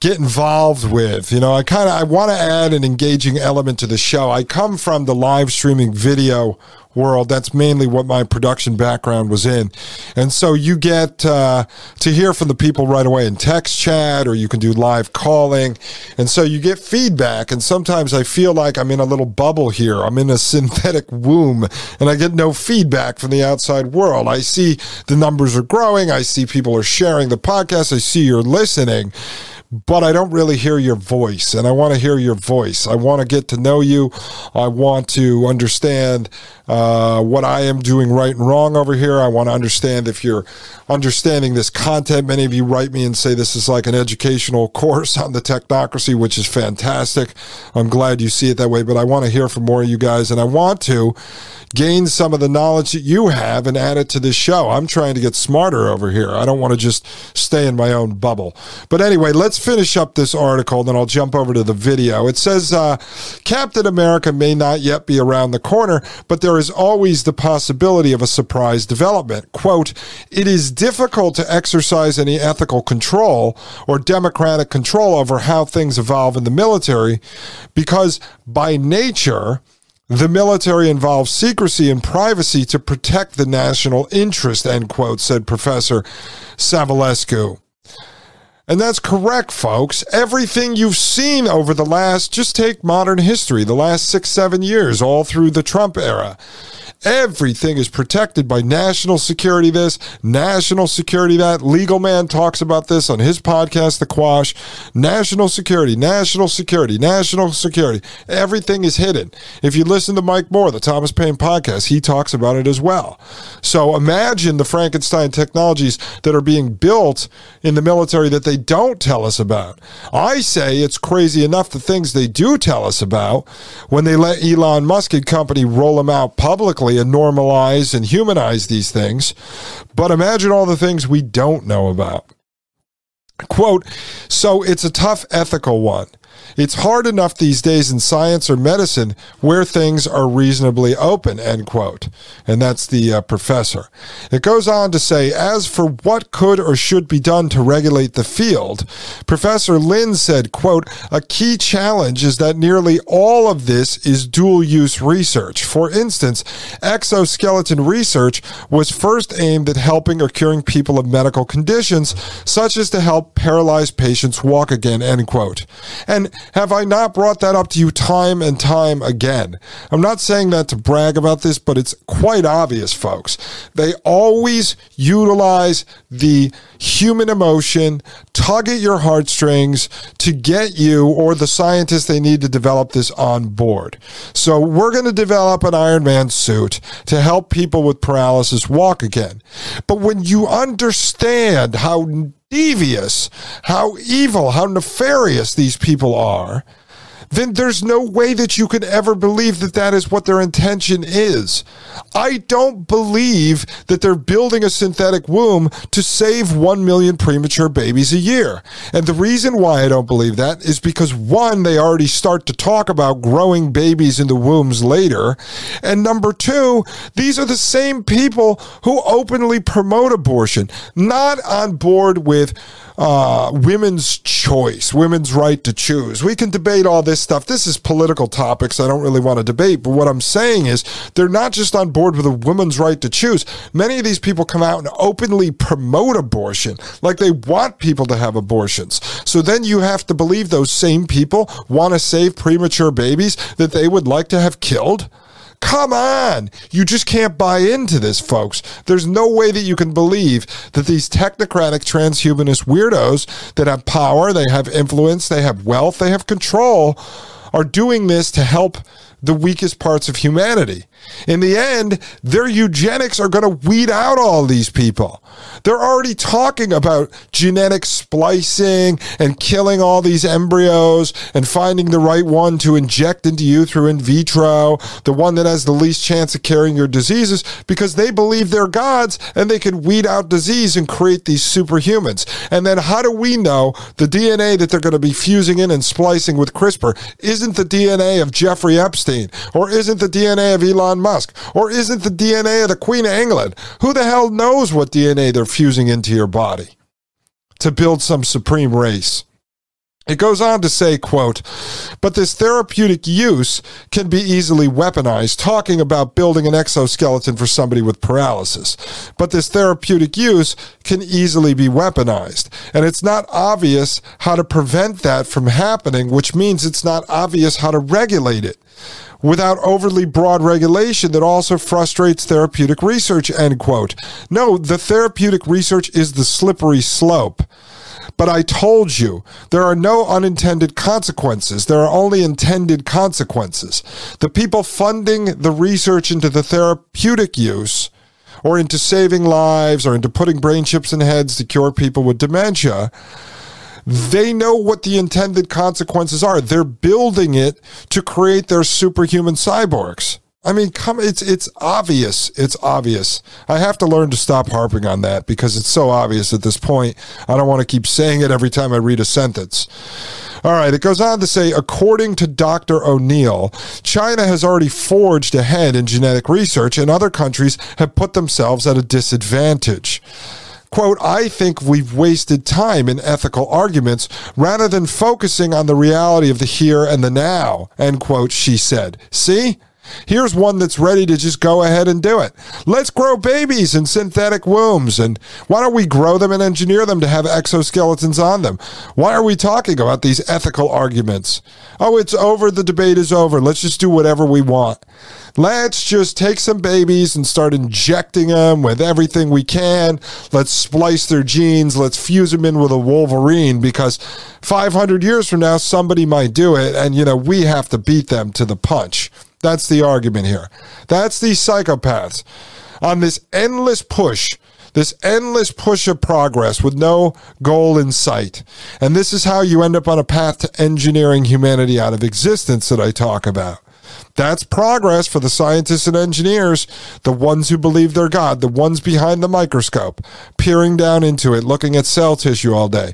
[SPEAKER 1] get involved with. You know, I kind of I want to add an engaging element to the show. I come from the live streaming video world. That's mainly what my production background was in. And so you get uh, to hear from the people right away in text chat, or you can do live calling. And so you get feedback. And sometimes I feel like I'm in a little bubble here. I'm in a [laughs] synthetic womb, and I get no feedback from the outside world. I see the numbers are growing. I see people are sharing the podcast. I see you're listening but I don't really hear your voice, and I want to hear your voice. I want to get to know you. I want to understand uh, what I am doing right and wrong over here. I want to understand if you're understanding this content. Many of you write me and say this is like an educational [laughs] course on the technocracy, which is fantastic. I'm glad you see it that way, but I want to hear from more of you guys, and I want to gain some of the knowledge that you have and add it to this show. I'm trying to get smarter over here. I don't want to just stay in my own bubble. But anyway, let's finish up this article, then I'll jump over to the video. It says uh, Captain America may not yet be around the corner, but there is always the possibility of a surprise development. Quote, it is difficult to exercise any ethical control or democratic control over how things evolve in the military because by nature, the military involves secrecy and privacy to protect the national interest, end quote, said Professor Savulescu. And that's correct, folks. Everything you've seen over the last, just take modern history, the last six, seven years, all through the Trump era. Everything is protected by national security this, national security that. Legal Man talks about this on his podcast, The Quash. National security, national security, national security. Everything is hidden. If you listen to Mike Moore, the Thomas Paine podcast, he talks about it as well. So imagine the Frankenstein technologies that are being built in the military that they don't tell us about. I say it's crazy enough the things they do tell us about when they let Elon Musk and company roll them out publicly and normalize and humanize these things. But imagine all the things we don't know about. Quote, so it's a tough ethical one. It's hard enough these days in science or medicine where things are reasonably open, end quote. And that's the uh, professor. It goes on to say, as for what could or should be done to regulate the field, Professor Lin said, quote, a key challenge is that nearly all of this is dual use research. For instance, exoskeleton research was first aimed at helping or curing people of medical conditions, such as to help paralyzed patients walk again, end quote. And have I not brought that up to you time and time again? I'm not saying that to brag about this, but it's quite obvious, folks. They always utilize the human emotion, tug at your heartstrings to get you or the scientists they need to develop this on board. So we're going to develop an Iron Man suit to help people with paralysis walk again. But when you understand how devious, how evil, how nefarious these people are, then there's no way that you can ever believe that that is what their intention is. I don't believe that they're building a synthetic womb to save 1 million premature babies a year. And the reason why I don't believe that is because one, they already start to talk about growing babies in the wombs later. And number two, these are the same people who openly promote abortion, not on board with uh, women's choice, women's right to choose. We can debate all this stuff. This is political topics I don't really want to debate. But what I'm saying is they're not just on board with a woman's right to choose. Many of these people come out and openly promote abortion, like they want people to have abortions. So then you have to believe those same people want to save premature babies that they would like to have killed. Come on. You just can't buy into this, folks. There's no way that you can believe that these technocratic transhumanist weirdos that have power, they have influence, they have wealth, they have control, are doing this to help the weakest parts of humanity. In the end, their eugenics are going to weed out all these people. They're already talking about genetic splicing and killing all these embryos and finding the right one to inject into you through in vitro, the one that has the least chance of carrying your diseases, because they believe they're gods and they can weed out disease and create these superhumans. And then how do we know the DNA that they're going to be fusing in and splicing with CRISPR isn't the DNA of Jeffrey Epstein or isn't the DNA of Elon Musk or isn't the DNA of the Queen of England? Who the hell knows what DNA they're fusing into your body to build some supreme race? It goes on to say, quote, but this therapeutic use can be easily weaponized, talking about building an exoskeleton for somebody with paralysis. But this therapeutic use can easily be weaponized. And it's not obvious how to prevent that from happening, which means it's not obvious how to regulate it without overly broad regulation that also frustrates therapeutic research, end quote. No, the therapeutic research is the slippery slope. But I told you, there are no unintended consequences. There are only intended consequences. The people funding the research into the therapeutic use or into saving lives or into putting brain chips in heads to cure people with dementia, they know what the intended consequences are. They're building it to create their superhuman cyborgs. I mean, come, it's it's obvious. It's obvious. I have to learn to stop harping on that because it's so obvious at this point. I don't want to keep saying it every time I read a sentence. All right, it goes on to say, according to Dr. O'Neill, China has already forged ahead in genetic research, and other countries have put themselves at a disadvantage. Quote, I think we've wasted time in ethical arguments rather than focusing on the reality of the here and the now, end quote, she said. See? Here's one that's ready to just go ahead and do it. Let's grow babies in synthetic wombs. And why don't we grow them and engineer them to have exoskeletons on them? Why are we talking about these ethical arguments? Oh, it's over. The debate is over. Let's just do whatever we want. Let's just take some babies and start injecting them with everything we can. Let's splice their genes. Let's fuse them in with a Wolverine because 500 years from now, somebody might do it. And, you know, we have to beat them to the punch. That's the argument here. That's these psychopaths on this endless push, this endless push of progress with no goal in sight. And this is how you end up on a path to engineering humanity out of existence that I talk about. That's progress for the scientists and engineers, the ones who believe they're God, the ones behind the microscope, peering down into it, looking at cell tissue all day.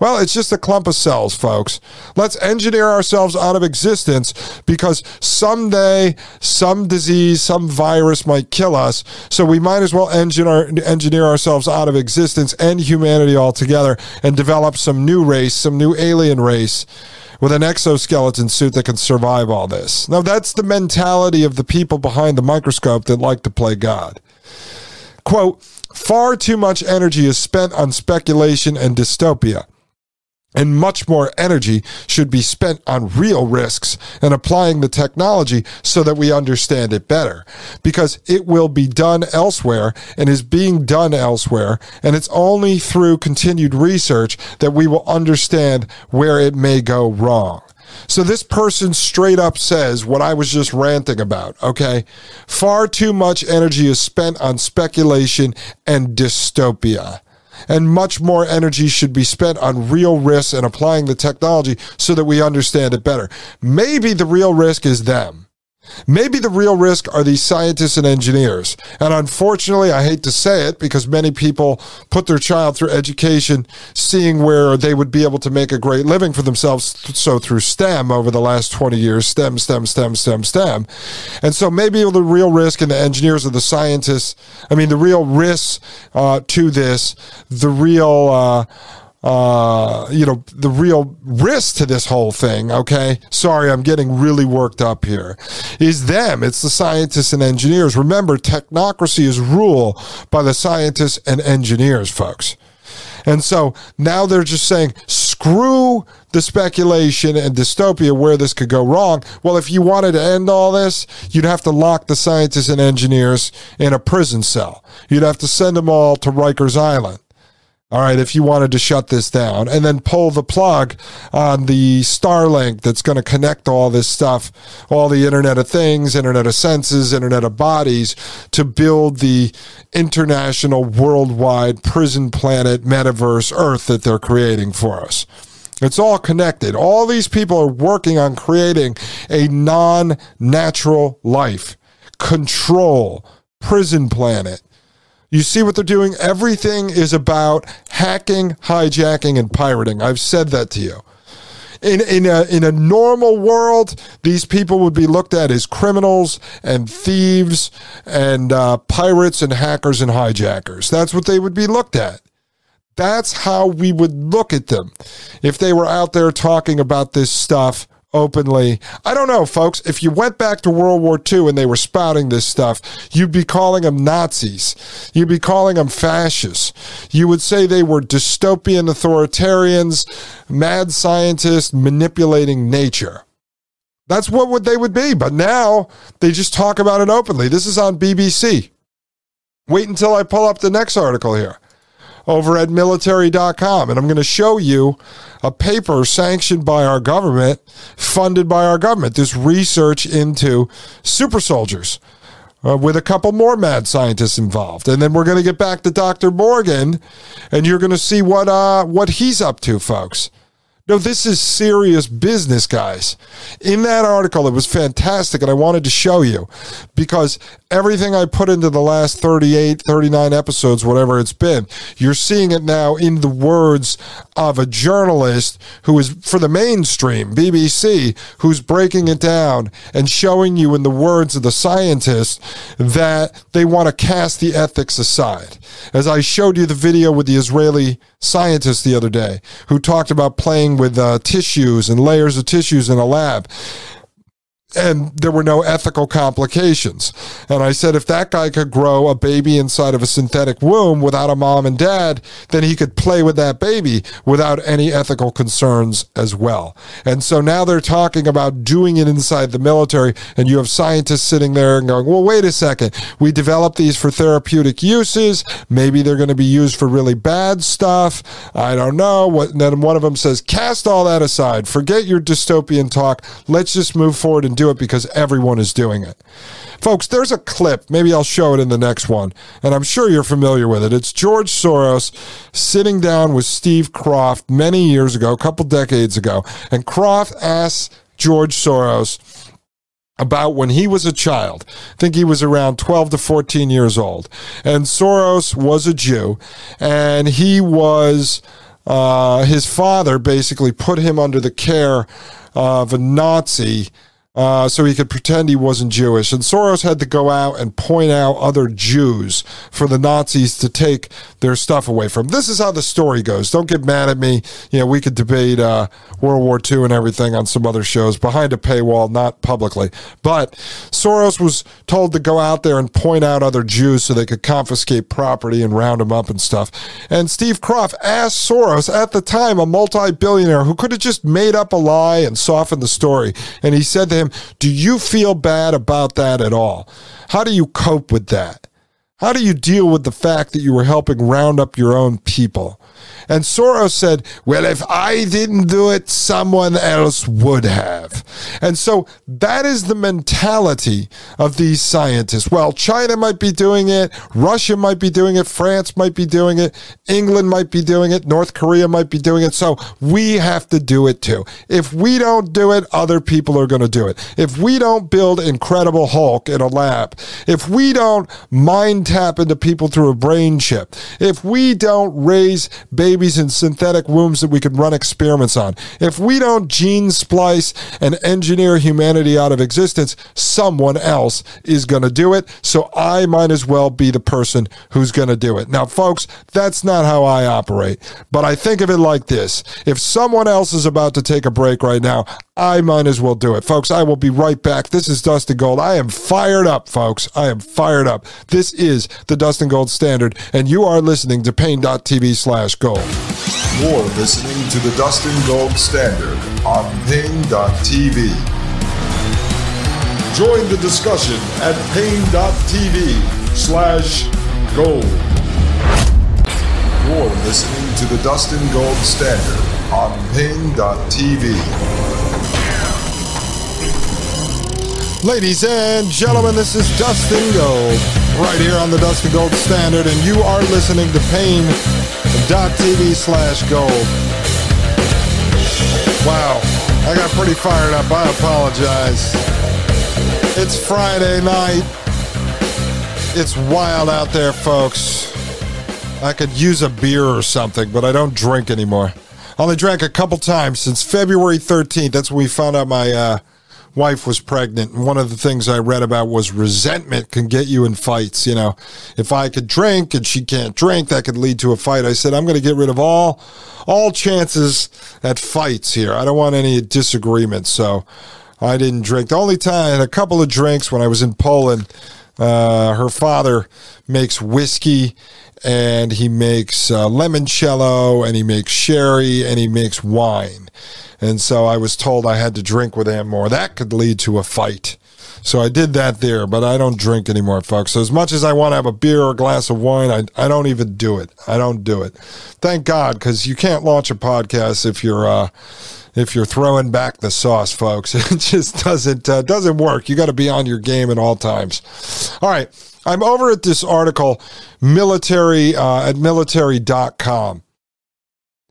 [SPEAKER 1] Well, it's just a clump of cells, folks. Let's engineer ourselves out of existence because someday some disease, some virus might kill us. So we might as well engineer, engineer ourselves out of existence and humanity altogether and develop some new race, some new alien race with an exoskeleton suit that can survive all this. Now, that's the mentality of the people behind the microscope that like to play God. Quote, far too much energy is spent on speculation and dystopia and much more energy should be spent on real risks and applying the technology so that we understand it better. Because it will be done elsewhere and is being done elsewhere and it's only through continued research that we will understand where it may go wrong. So this person straight up says what I was just ranting about, okay? Far too much energy is spent on speculation and dystopia and much more energy should be spent on real risks and applying the technology so that we understand it better. Maybe the real risk is them. Maybe the real risk are these scientists and engineers. And unfortunately, I hate to say it because many people put their child through education seeing where they would be able to make a great living for themselves. So through STEM over the last 20 years, STEM, STEM, STEM, STEM, STEM. And so maybe the real risk and the engineers or the scientists, I mean, the real risks uh, to this, the real, uh, uh, you know, the real risk to this whole thing, okay? Sorry, I'm getting really worked up here. Is them. It's the scientists and engineers. Remember, technocracy is ruled by the scientists and engineers, folks. And so now they're just saying, screw the speculation and dystopia where this could go wrong. Well, if you wanted to end all this, you'd have to lock the scientists and engineers in a prison cell. You'd have to send them all to Rikers Island. All right, if you wanted to shut this down and then pull the plug on the Starlink that's going to connect all this stuff, all the Internet of Things, Internet of Senses, Internet of Bodies to build the international, worldwide prison planet, metaverse Earth that they're creating for us. It's all connected. All these people are working on creating a non natural life, control, prison planet you see what they're doing? Everything is about hacking, hijacking, and pirating. I've said that to you. In, in, a, in a normal world, these people would be looked at as criminals and thieves and uh, pirates and hackers and hijackers. That's what they would be looked at. That's how we would look at them if they were out there talking about this stuff openly. I don't know, folks. If you went back to World War II and they were spouting this stuff, you'd be calling them Nazis. You'd be calling them fascists. You would say they were dystopian authoritarians, mad scientists manipulating nature. That's what would they would be. But now they just talk about it openly. This is on BBC. Wait until I pull up the next article here over at military.com. And I'm going to show you a paper sanctioned by our government, funded by our government, this research into super soldiers. Uh, with a couple more mad scientists involved, and then we're going to get back to Dr. Morgan, and you're going to see what uh, what he's up to, folks. No, this is serious business, guys. In that article, it was fantastic, and I wanted to show you because everything I put into the last 38, 39 episodes, whatever it's been, you're seeing it now in the words of a journalist who is for the mainstream, BBC, who's breaking it down and showing you in the words of the scientists that they want to cast the ethics aside. As I showed you the video with the Israeli scientist the other day who talked about playing with uh, tissues and layers of tissues in a lab and there were no ethical complications. And I said, if that guy could grow a baby inside of a synthetic womb without a mom and dad, then he could play with that baby without any ethical concerns as well. And so now they're talking about doing it inside the military, and you have scientists sitting there and going, well, wait a second. We developed these for therapeutic uses. Maybe they're going to be used for really bad stuff. I don't know. Then one of them says, cast all that aside. Forget your dystopian talk. Let's just move forward and do it because everyone is doing it. Folks, there's a clip. Maybe I'll show it in the next one. And I'm sure you're familiar with it. It's George Soros sitting down with Steve Kroft many years ago, a couple decades ago. And Kroft asks George Soros, about when he was a child. I think he was around 12 to 14 years old. And Soros was a Jew, and he was, uh, his father basically put him under the care of a Nazi uh, so he could pretend he wasn't Jewish. And Soros had to go out and point out other Jews for the Nazis to take their stuff away from. This is how the story goes. Don't get mad at me. You know, we could debate uh, World War II and everything on some other shows behind a paywall, not publicly. But Soros was told to go out there and point out other Jews so they could confiscate property and round them up and stuff. And Steve Kroft asked Soros, at the time, a multi billionaire who could have just made up a lie and softened the story. And he said to him, do you feel bad about that at all? How do you cope with that? How do you deal with the fact that you were helping round up your own people? And Soros said, Well, if I didn't do it, someone else would have. And so that is the mentality of these scientists. Well, China might be doing it, Russia might be doing it, France might be doing it, England might be doing it, North Korea might be doing it. So we have to do it too. If we don't do it, other people are going to do it. If we don't build Incredible Hulk in a lab, if we don't mind tap into people through a brain chip, if we don't raise babies in synthetic wombs that we can run experiments on. If we don't gene splice and engineer humanity out of existence, someone else is going to do it. So I might as well be the person who's going to do it. Now, folks, that's not how I operate, but I think of it like this. If someone else is about to take a break right now, I might as well do it. Folks, I will be right back. This is Dustin Gold. I am fired up, folks. I am fired up. This is the Dustin Gold Standard, and you are listening to Paine.tv slash gold.
[SPEAKER 2] You're listening to the Dustin Gold Standard on Paine.tv. Join the discussion at Paine.tv slash gold. You're listening to the Dustin Gold Standard on Paine.tv.
[SPEAKER 1] Ladies and gentlemen, this is Dustin Gold, right here on the Dustin Gold Standard, and you are listening to Paine.tv slash gold. Wow, I got pretty fired up. I apologize. It's Friday night. It's wild out there, folks. I could use a beer or something, but I don't drink anymore. I only drank a couple times since February 13th. That's when we found out my uh, wife was pregnant. And one of the things I read about was resentment can get you in fights. You know, if I could drink and she can't drink, that could lead to a fight. I said, I'm going to get rid of all, all chances at fights here. I don't want any disagreements. So I didn't drink. The only time I had a couple of drinks when I was in Poland, uh, her father makes whiskey and he makes uh, limoncello and he makes sherry and he makes wine. And so I was told I had to drink with him more. That could lead to a fight. So I did that there, but I don't drink anymore, folks. So as much as I want to have a beer or a glass of wine, I, I don't even do it. I don't do it. Thank God, because you can't launch a podcast if you're uh, if you're throwing back the sauce, folks. [laughs] It just doesn't uh, doesn't work. You got to be on your game at all times. All right. I'm over at this article, military uh, at military.com.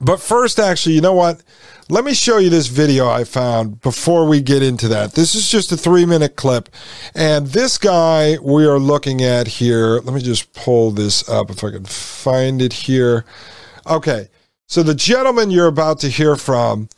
[SPEAKER 1] But first, actually, you know what? Let me show you this video I found before we get into that. This is just a three minute clip. And this guy we are looking at here, let me just pull this up if I can find it here. Okay. So the gentleman you're about to hear from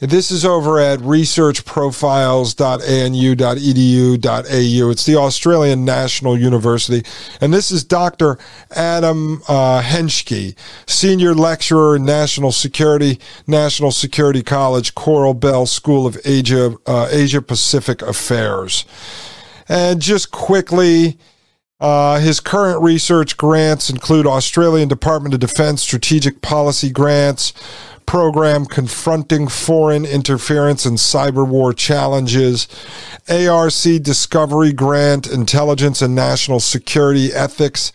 [SPEAKER 1] This is over at researchprofiles.anu.edu.au. It's the Australian National University. And this is Dr. Adam uh, Henschke, Senior Lecturer in National Security, National Security College, Coral Bell School of Asia, uh, Asia Pacific Affairs. And just quickly, uh, his current research grants include Australian Department of Defense Strategic Policy Grants, program confronting foreign interference and cyber war challenges, ARC Discovery Grant, Intelligence and National Security Ethics.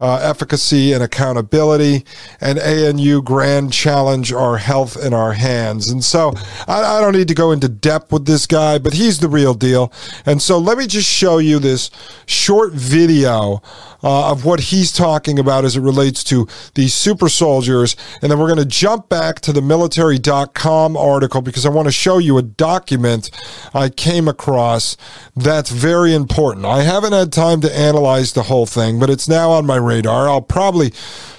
[SPEAKER 1] Uh, efficacy and accountability, and ANU Grand Challenge Our Health in Our Hands. And so I, I, don't need to go into depth with this guy, but he's the real deal. And so let me just show you this short video uh, of what he's talking about as it relates to these super soldiers. And then we're going to jump back to the military.com article because I want to show you a document I came across that's very important. I haven't had time to analyze the whole thing, but it's now on my radar. I'll probably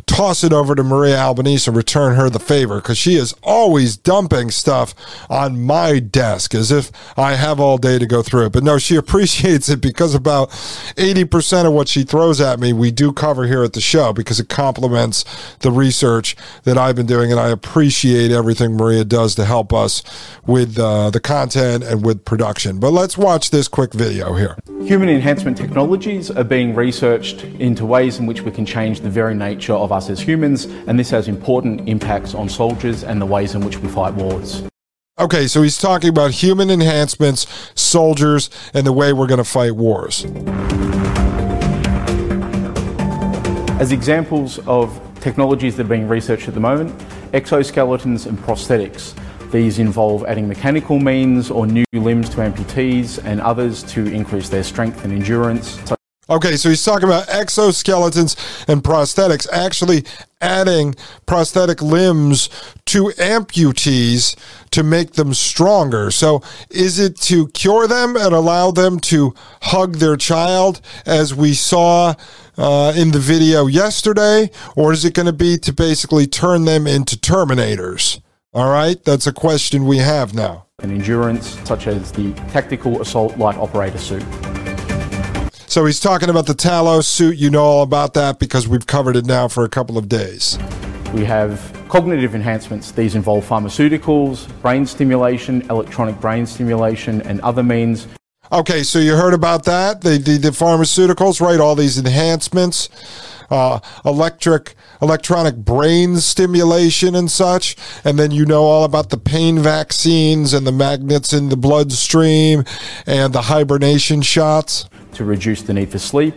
[SPEAKER 1] toss it over to Maria Albanese and return her the favor because she is always dumping stuff on my desk as if I have all day to go through it. But no, she [laughs] appreciates it because about 80% of what she throws at me, we do cover here at the show because it complements the research that I've been doing. And I appreciate everything Maria does to help us with uh, the content and with production. But let's watch this quick video here.
[SPEAKER 3] Human enhancement technologies are being researched into ways in which we can change the very nature of us as humans, and this has important impacts on soldiers and the ways in which we fight wars.
[SPEAKER 1] Okay, so he's talking about human enhancements, soldiers, and the way we're going to fight wars.
[SPEAKER 3] As examples of technologies that are being researched at the moment, exoskeletons and prosthetics. These involve adding mechanical means or new limbs to amputees and others to increase their strength and endurance.
[SPEAKER 1] Okay, so he's talking about exoskeletons and prosthetics, actually adding prosthetic limbs to amputees to make them stronger. So, is it to cure them and allow them to hug their child, as we saw uh, in the video yesterday, or is it going to be to basically turn them into Terminators? All right, that's a question we have now.
[SPEAKER 3] And endurance, such as the Tactical Assault Light Operator suit.
[SPEAKER 1] So he's talking about the Talos suit. You know all about that because we've covered it now for a couple of days.
[SPEAKER 3] We have cognitive enhancements. These involve pharmaceuticals, brain stimulation, electronic brain stimulation, and other means.
[SPEAKER 1] Okay, so you heard about that? The, the, the pharmaceuticals, right? All these enhancements, uh, electric, electronic brain stimulation and such. And then you know all about the pain vaccines and the magnets in the bloodstream and the hibernation shots
[SPEAKER 3] to reduce the need for sleep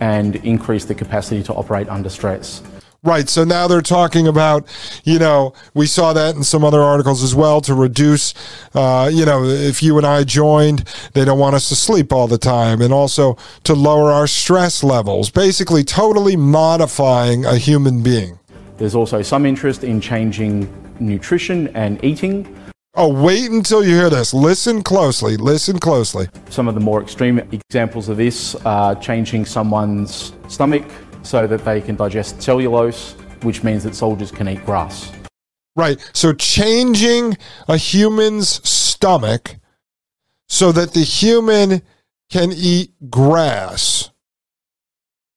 [SPEAKER 3] and increase the capacity to operate under stress.
[SPEAKER 1] Right. So now they're talking about, you know, we saw that in some other articles as well to reduce, uh, you know, if you and I joined, they don't want us to sleep all the time and also to lower our stress levels, basically totally modifying a human being.
[SPEAKER 3] There's also some interest in changing nutrition and eating
[SPEAKER 1] Oh, wait until you hear this. Listen closely. Listen closely.
[SPEAKER 3] Some of the more extreme examples of this are changing someone's stomach so that they can digest cellulose, which means that soldiers can eat grass.
[SPEAKER 1] Right. So changing a human's stomach so that the human can eat grass.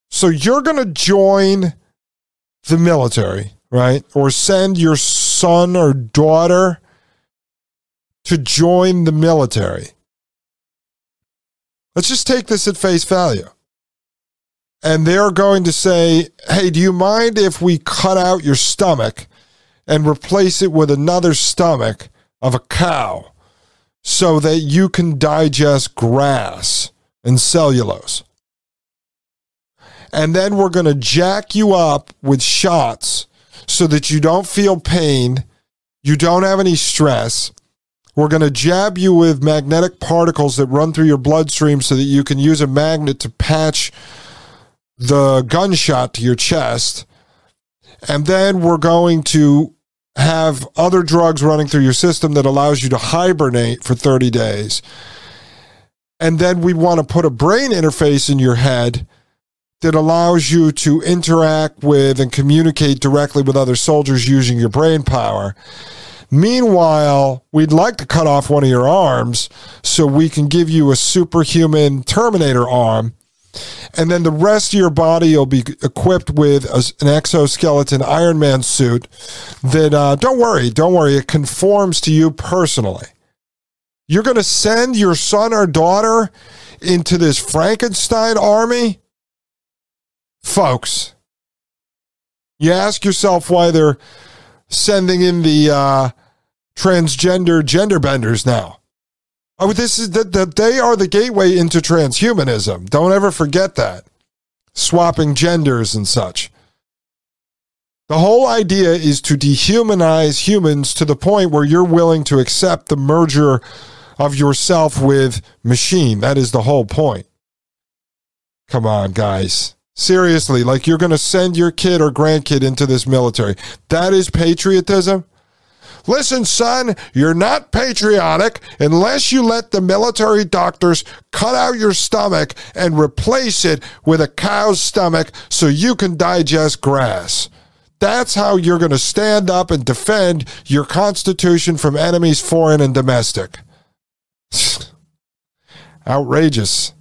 [SPEAKER 1] So you're going to join the military, right? Or send your son or daughter to join the military. Let's just take this at face value. And they're going to say, hey, do you mind if we cut out your stomach and replace it with another stomach of a cow so that you can digest grass and cellulose? And then we're going to jack you up with shots so that you don't feel pain, you don't have any stress, we're going to jab you with magnetic particles that run through your bloodstream so that you can use a magnet to patch the gunshot to your chest. And then we're going to have other drugs running through your system that allows you to hibernate for 30 days. And then we want to put a brain interface in your head that allows you to interact with and communicate directly with other soldiers using your brain power. Meanwhile, we'd like to cut off one of your arms so we can give you a superhuman Terminator arm. And then the rest of your body will be equipped with a, an exoskeleton Iron Man suit that, uh, don't worry, don't worry, it conforms to you personally. You're going to send your son or daughter into this Frankenstein army? Folks, you ask yourself why they're sending in the uh, transgender gender benders now. Oh, this is that the, they are the gateway into transhumanism. Don't ever forget that. Swapping genders and such. The whole idea is to dehumanize humans to the point where you're willing to accept the merger of yourself with machine. That is the whole point. Come on, guys. Seriously, like you're going to send your kid or grandkid into this military. That is patriotism. Listen, son, you're not patriotic unless you let the military doctors cut out your stomach and replace it with a cow's stomach so you can digest grass. That's how you're going to stand up and defend your Constitution from enemies, foreign and domestic. [sighs] Outrageous.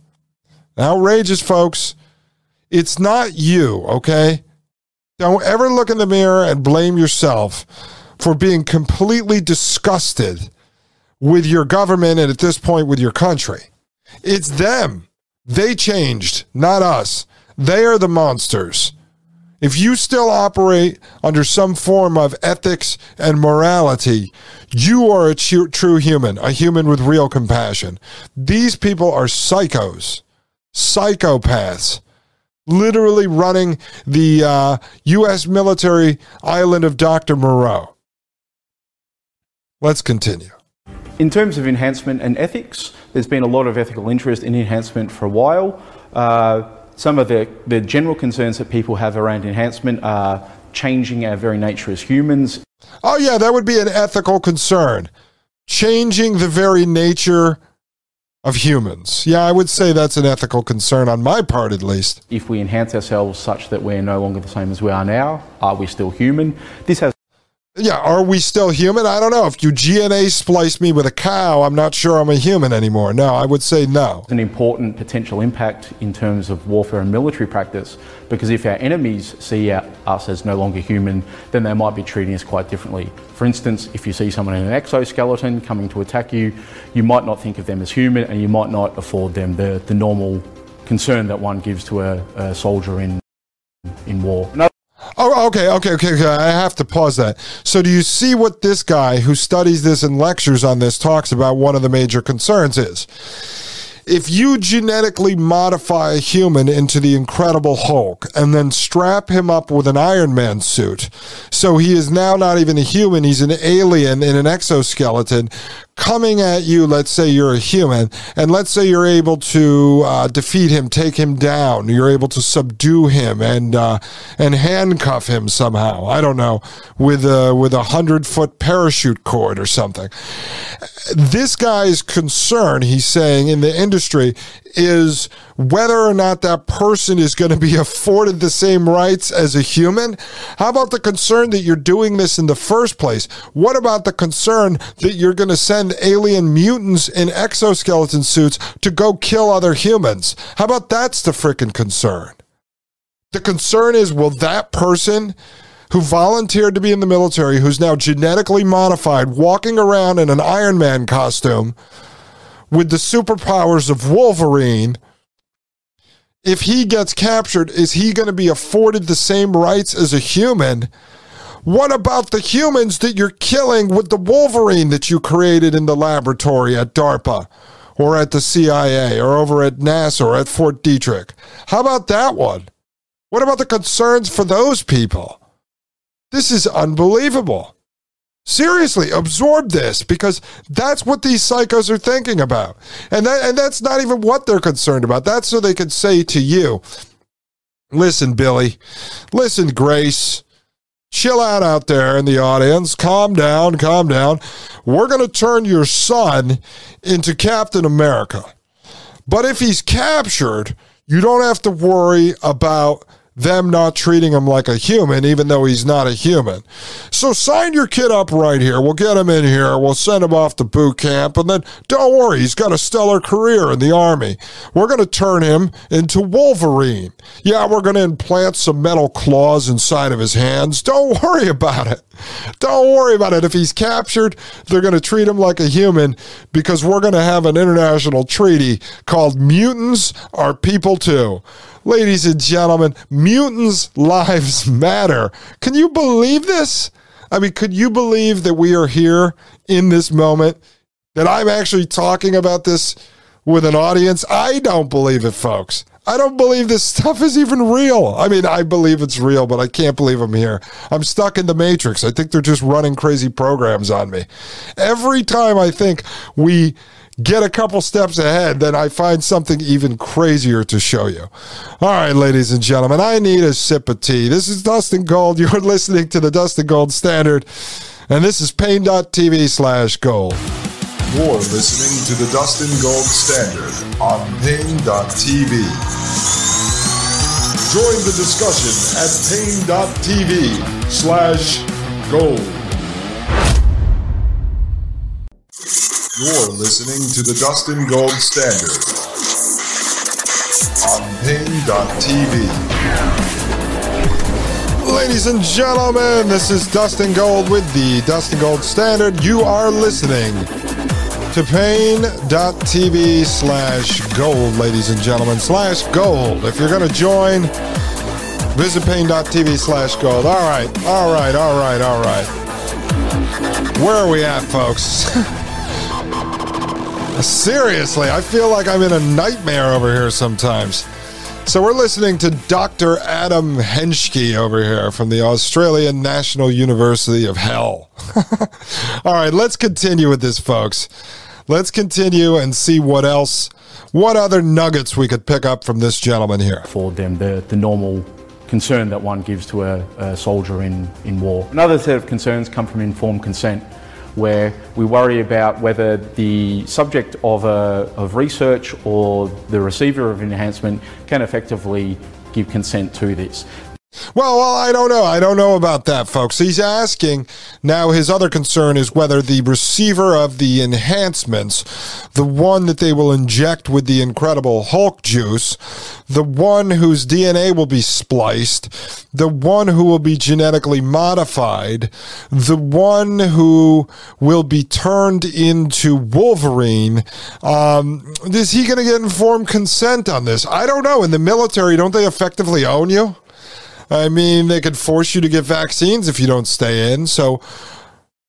[SPEAKER 1] Outrageous, folks. It's not you, okay? Don't ever look in the mirror and blame yourself for being completely disgusted with your government and at this point with your country. It's them. They changed, not us. They are the monsters. If you still operate under some form of ethics and morality, you are a true, true human, a human with real compassion. These people are psychos, psychopaths, literally running the uh, U.S. military island of Dr. Moreau. Let's continue.
[SPEAKER 3] In terms of enhancement and ethics, there's been a lot of ethical interest in enhancement for a while. Uh, some of the, the general concerns that people have around enhancement are changing our very nature as humans.
[SPEAKER 1] Oh, yeah, that would be an ethical concern. Changing the very nature of humans. Yeah, I would say that's an ethical concern on my part, at least.
[SPEAKER 3] If we enhance ourselves such that we're no longer the same as we are now, are we still human? This has
[SPEAKER 1] yeah, are we still human? I don't know. If you GNA splice me with a cow, I'm not sure I'm a human anymore. No, I would say no.
[SPEAKER 3] An important potential impact in terms of warfare and military practice, because if our enemies see us as no longer human, then they might be treating us quite differently. For instance, if you see someone in an exoskeleton coming to attack you, you might not think of them as human and you might not afford them the, the normal concern that one gives to a, a soldier in, in war.
[SPEAKER 1] Oh, okay, okay, okay, okay. I have to pause that. So, do you see what this guy who studies this and lectures on this talks about? One of the major concerns is if you genetically modify a human into the Incredible Hulk and then strap him up with an Iron Man suit, so he is now not even a human, he's an alien in an exoskeleton coming at you, let's say you're a human, and let's say you're able to uh, defeat him, take him down, you're able to subdue him and uh, and handcuff him somehow. I don't know with a with a hundred foot parachute cord or something. This guy's concern, he's saying, in the industry is whether or not that person is going to be afforded the same rights as a human. How about the concern that you're doing this in the first place? What about the concern that you're going to send alien mutants in exoskeleton suits to go kill other humans? How about that's the freaking concern? The concern is will that person who volunteered to be in the military, who's now genetically modified, walking around in an Iron Man costume with the superpowers of Wolverine, if he gets captured, is he going to be afforded the same rights as a human? What about the humans that you're killing with the Wolverine that you created in the laboratory at DARPA or at the CIA or over at NASA or at Fort Detrick? How about that one? What about the concerns for those people? This is unbelievable. Seriously, absorb this because that's what these psychos are thinking about. And that and that's not even what they're concerned about. That's so they can say to you, "Listen, Billy. Listen, Grace. Chill out out there in the audience. Calm down, calm down. We're going to turn your son into Captain America. But if he's captured, you don't have to worry about them not treating him like a human, even though he's not a human. So sign your kid up right here. We'll get him in here. We'll send him off to boot camp. And then don't worry, he's got a stellar career in the Army. We're going to turn him into Wolverine. Yeah, we're going to implant some metal claws inside of his hands. Don't [laughs] worry about it. Don't worry about it. If he's captured, they're going to treat him like a human because we're going to have an international treaty called Mutants Are People Too. Ladies and gentlemen, mutants' lives matter. Can you believe this? I mean, could you believe that we are here in this moment? That I'm actually talking about this with an audience? I don't believe it, folks. I don't believe this stuff is even real. I mean, I believe it's real, but I can't believe I'm here. I'm stuck in the matrix. I think they're just running crazy programs on me. Every time I think we get a couple steps ahead, then I find something even crazier to show you. All right, ladies and gentlemen, I need a sip of tea. This is Dustin Gold. [laughs] You're listening to the Dustin Gold Standard, and this is paine.tv slash gold.
[SPEAKER 2] You're listening to the Dustin Gold Standard on Paine.tv. Join the discussion at Paine.tv slash gold. You're listening to the Dustin Gold Standard on Paine.tv.
[SPEAKER 1] Ladies and gentlemen, this is Dustin Gold with the Dustin Gold Standard. You are listening to paine.tv slash gold, ladies and gentlemen, slash gold. If you're going to join, visit paine.tv slash gold. All right, all right, all right, all right. Where are we at, folks? [laughs] Seriously, I feel like I'm in a nightmare over here sometimes. So we're listening to Dr. Adam Henschke over here from the Australian National University of Hell. [laughs] All right, let's continue with this, folks. Let's continue and see what else, what other nuggets we could pick up from this gentleman here.
[SPEAKER 3] for them the, the normal concern that one gives to a, a soldier in, in war. Another set of concerns come from informed consent, where we worry about whether the subject of, a, of research or the receiver of enhancement can effectively give consent to this.
[SPEAKER 1] Well, well, I don't know. I don't know about that, folks. He's asking now. His other concern is whether the receiver of the enhancements, the one that they will inject with the Incredible Hulk juice, the one whose DNA will be spliced, the one who will be genetically modified, the one who will be turned into Wolverine, um, is he going to get informed consent on this? I don't know. In the military, don't they effectively own you? I mean, they could force you to get vaccines if you don't stay in. So,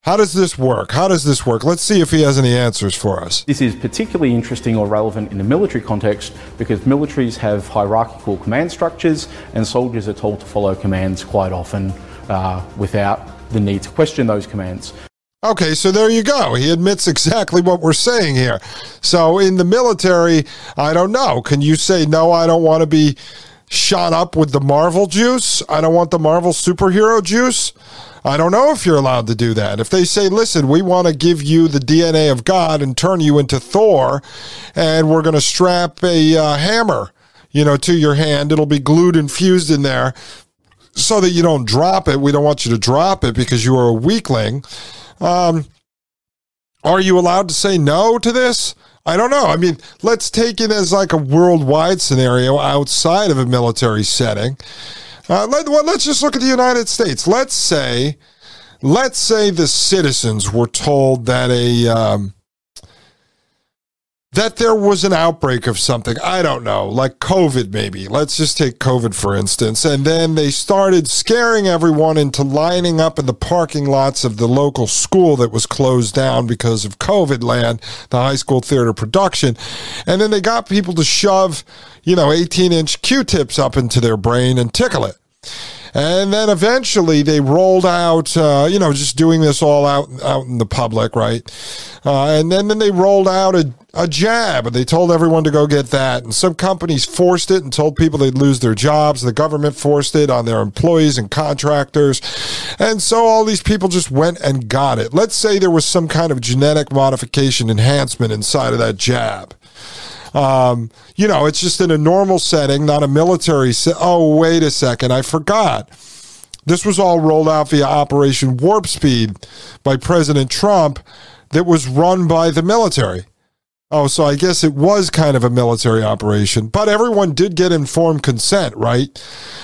[SPEAKER 1] how does this work? How does this work? Let's see if he has any answers for us.
[SPEAKER 3] This is particularly interesting or relevant in the military context because militaries have hierarchical command structures and soldiers are told to follow commands quite often uh, without the need to question those commands.
[SPEAKER 1] Okay, so there you go. He admits exactly what we're saying here. So, in the military, I don't know. Can you say, no, I don't want to be shot up with the Marvel juice? I don't want the Marvel superhero juice? I don't know if you're allowed to do that. If they say, listen, we want to give you the DNA of God and turn you into Thor, and we're going to strap a uh, hammer, you know, to your hand, it'll be glued and fused in there so that you don't drop it. We don't want you to drop it because you are a weakling. Um, are you allowed to say no to this? I don't know. I mean, let's take it as like a worldwide scenario outside of a military setting. Uh, let, well, let's just look at the United States. Let's say, let's say the citizens were told that a um, that there was an outbreak of something. I don't know, like COVID, maybe. Let's just take COVID for instance, and then they started scaring everyone into lining up in the parking lots of the local school that was closed down because of COVID land, the high school theater production, and then they got people to shove, you know, 18 inch Q-tips up into their brain and tickle it. And then eventually they rolled out, uh, you know, just doing this all out out in the public, right? Uh, and then, then they rolled out a, a jab and they told everyone to go get that. And some companies forced it and told people they'd lose their jobs. The government forced it on their employees and contractors. And so all these people just went and got it. Let's say there was some kind of genetic modification enhancement inside of that jab. Um, you know, it's just in a normal setting, not a military. Se- oh, wait a second, I forgot. This was all rolled out via Operation Warp Speed by President Trump that was run by the military. Oh, so I guess it was kind of a military operation, but everyone did get informed consent, right?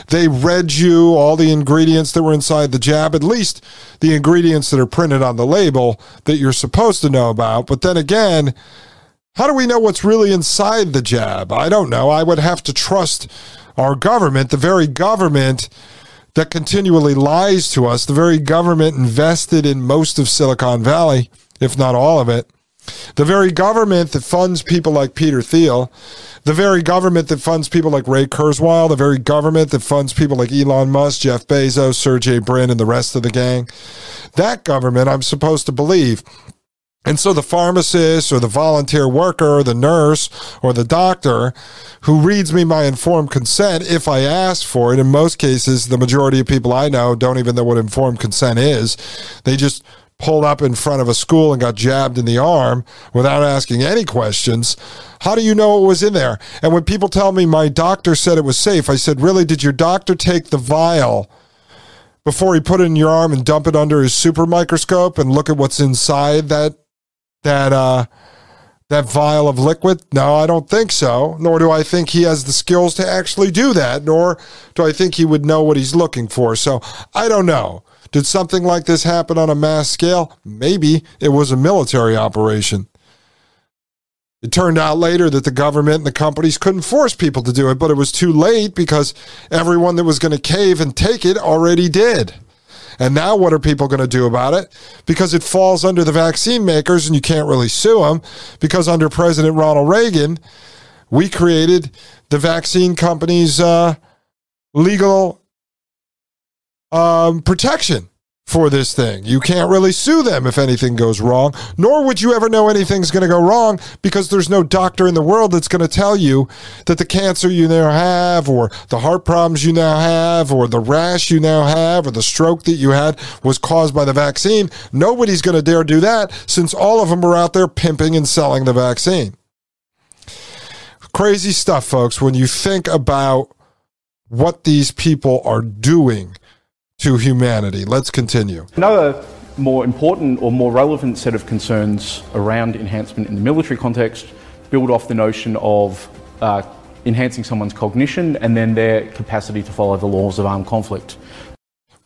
[SPEAKER 1] They read you all the ingredients that were inside the jab, at least the ingredients that are printed on the label that you're supposed to know about. But then again, how do we know what's really inside the jab? I don't know. I would have to trust our government, the very government that continually lies to us, the very government invested in most of Silicon Valley, if not all of it the very government that funds people like Peter Thiel, the very government that funds people like Ray Kurzweil, the very government that funds people like Elon Musk, Jeff Bezos, Sergey Brin, and the rest of the gang, that government I'm supposed to believe. And so the pharmacist or the volunteer worker or the nurse or the doctor who reads me my informed consent, if I ask for it, in most cases, the majority of people I know don't even know what informed consent is. They just pulled up in front of a school and got jabbed in the arm without asking any questions. How do you know it was in there? And when people tell me my doctor said it was safe, I said, Really? Did your doctor take the vial before he put it in your arm and dump it under his super microscope and look at what's inside that that uh that vial of liquid? No, I don't think so. Nor do I think he has the skills to actually do that, nor do I think he would know what he's looking for. So I don't know. Did something like this happen on a mass scale? Maybe it was a military operation. It turned out later that the government and the companies couldn't force people to do it, but it was too late because everyone that was going to cave and take it already did. And now what are people going to do about it? Because it falls under the vaccine makers and you can't really sue them because under President Ronald Reagan, we created the vaccine companies' uh, legal um, protection for this thing. You can't really sue them if anything goes wrong, nor would you ever know anything's going to go wrong because there's no doctor in the world that's going to tell you that the cancer you now have, or the heart problems you now have, or the rash you now have, or the stroke that you had was caused by the vaccine. Nobody's going to dare do that since all of them are out there pimping and selling the vaccine. Crazy stuff, folks, when you think about what these people are doing to humanity. Let's continue.
[SPEAKER 3] Another more important or more relevant set of concerns around enhancement in the military context build off the notion of uh, enhancing someone's cognition and then their capacity to follow the laws of armed conflict.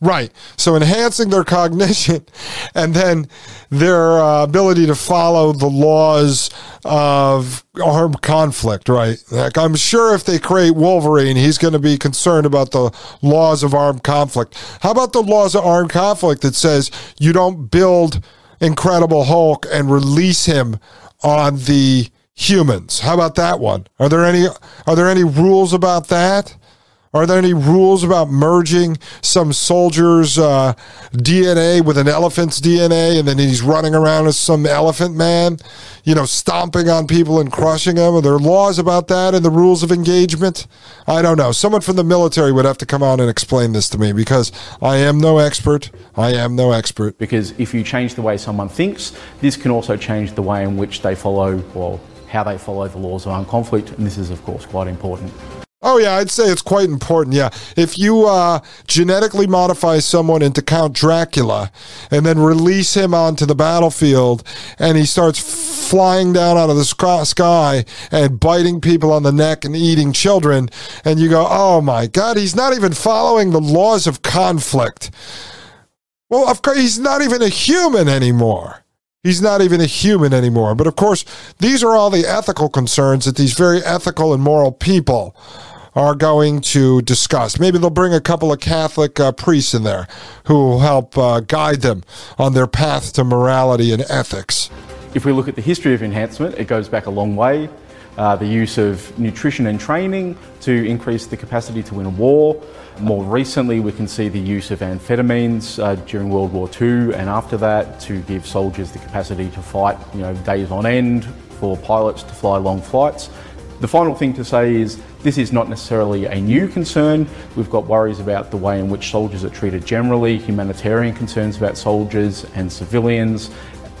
[SPEAKER 1] Right. So enhancing their cognition [laughs] and then their uh, ability to follow the laws of armed conflict, right? Like I'm sure if they create Wolverine, he's going to be concerned about the laws of armed conflict. How about the laws of armed conflict that says you don't build Incredible Hulk and release him on the humans? How about that one? Are there any are there any rules about that? Are there any rules about merging some soldier's uh, DNA with an elephant's DNA and then he's running around as some elephant man, you know, stomping on people and crushing them? Are there laws about that and the rules of engagement? I don't know. Someone from the military would have to come out and explain this to me because I am no expert. I am no expert.
[SPEAKER 3] Because if you change the way someone thinks, this can also change the way in which they follow, well, how they follow the laws of armed conflict. And this is, of course, quite important.
[SPEAKER 1] Oh yeah, I'd say it's quite important. Yeah, if you uh, genetically modify someone into Count Dracula and then release him onto the battlefield, and he starts flying down out of the sky and biting people on the neck and eating children, and you go, "Oh my God, he's not even following the laws of conflict." Well, of course, he's not even a human anymore. He's not even a human anymore. But of course, these are all the ethical concerns that these very ethical and moral people are going to discuss. Maybe they'll bring a couple of Catholic uh, priests in there who will help uh, guide them on their path to morality and ethics.
[SPEAKER 3] If we look at the history of enhancement, it goes back a long way. Uh, the use of nutrition and training to increase the capacity to win a war. More recently, we can see the use of amphetamines uh, during World War II and after that to give soldiers the capacity to fight, you know, days on end for pilots to fly long flights. The final thing to say is this is not necessarily a new concern. We've got worries about the way in which soldiers are treated generally, humanitarian concerns about soldiers and civilians,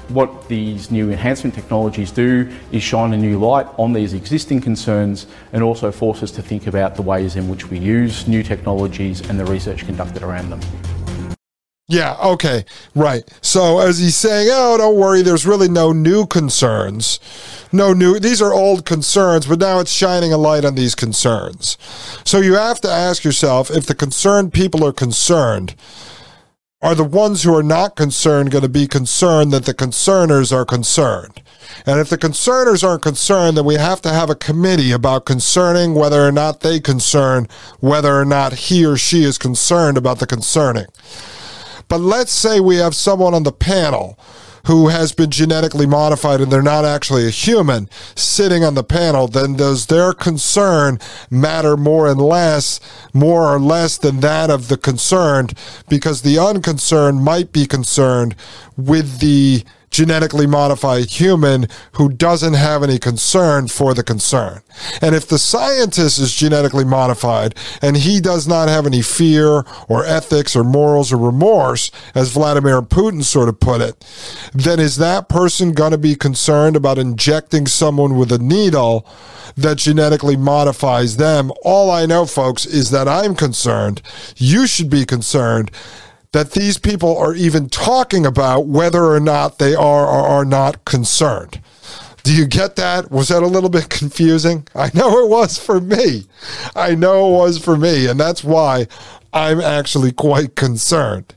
[SPEAKER 3] what these new enhancement technologies do is shine a new light on these existing concerns and also force us to think about the ways in which we use new technologies and the research conducted around them.
[SPEAKER 1] Yeah, okay, right. So as he's saying, oh, don't worry, there's really no new concerns. No new, these are old concerns, but now it's shining a light on these concerns. So you have to ask yourself if the concerned people are concerned, are the ones who are not concerned going to be concerned that the concerners are concerned? And if the concerners aren't concerned, then we have to have a committee about concerning whether or not they concern whether or not he or she is concerned about the concerning. But let's say we have someone on the panel who has been genetically modified and they're not actually a human sitting on the panel, then does their concern matter more and less, more or less than that of the concerned? Because the unconcerned might be concerned with the genetically modified human who doesn't have any concern for the concern. And if the scientist is genetically modified and he does not have any fear or ethics or morals or remorse, as Vladimir Putin sort of put it, then is that person going to be concerned about injecting someone with a needle that genetically modifies them? All I know, folks, is that I'm concerned. You should be concerned that these people are even talking about whether or not they are or are not concerned. Do you get that? Was that a little bit [laughs] confusing? I know it was for me. I know it was for me. And that's why I'm actually quite concerned.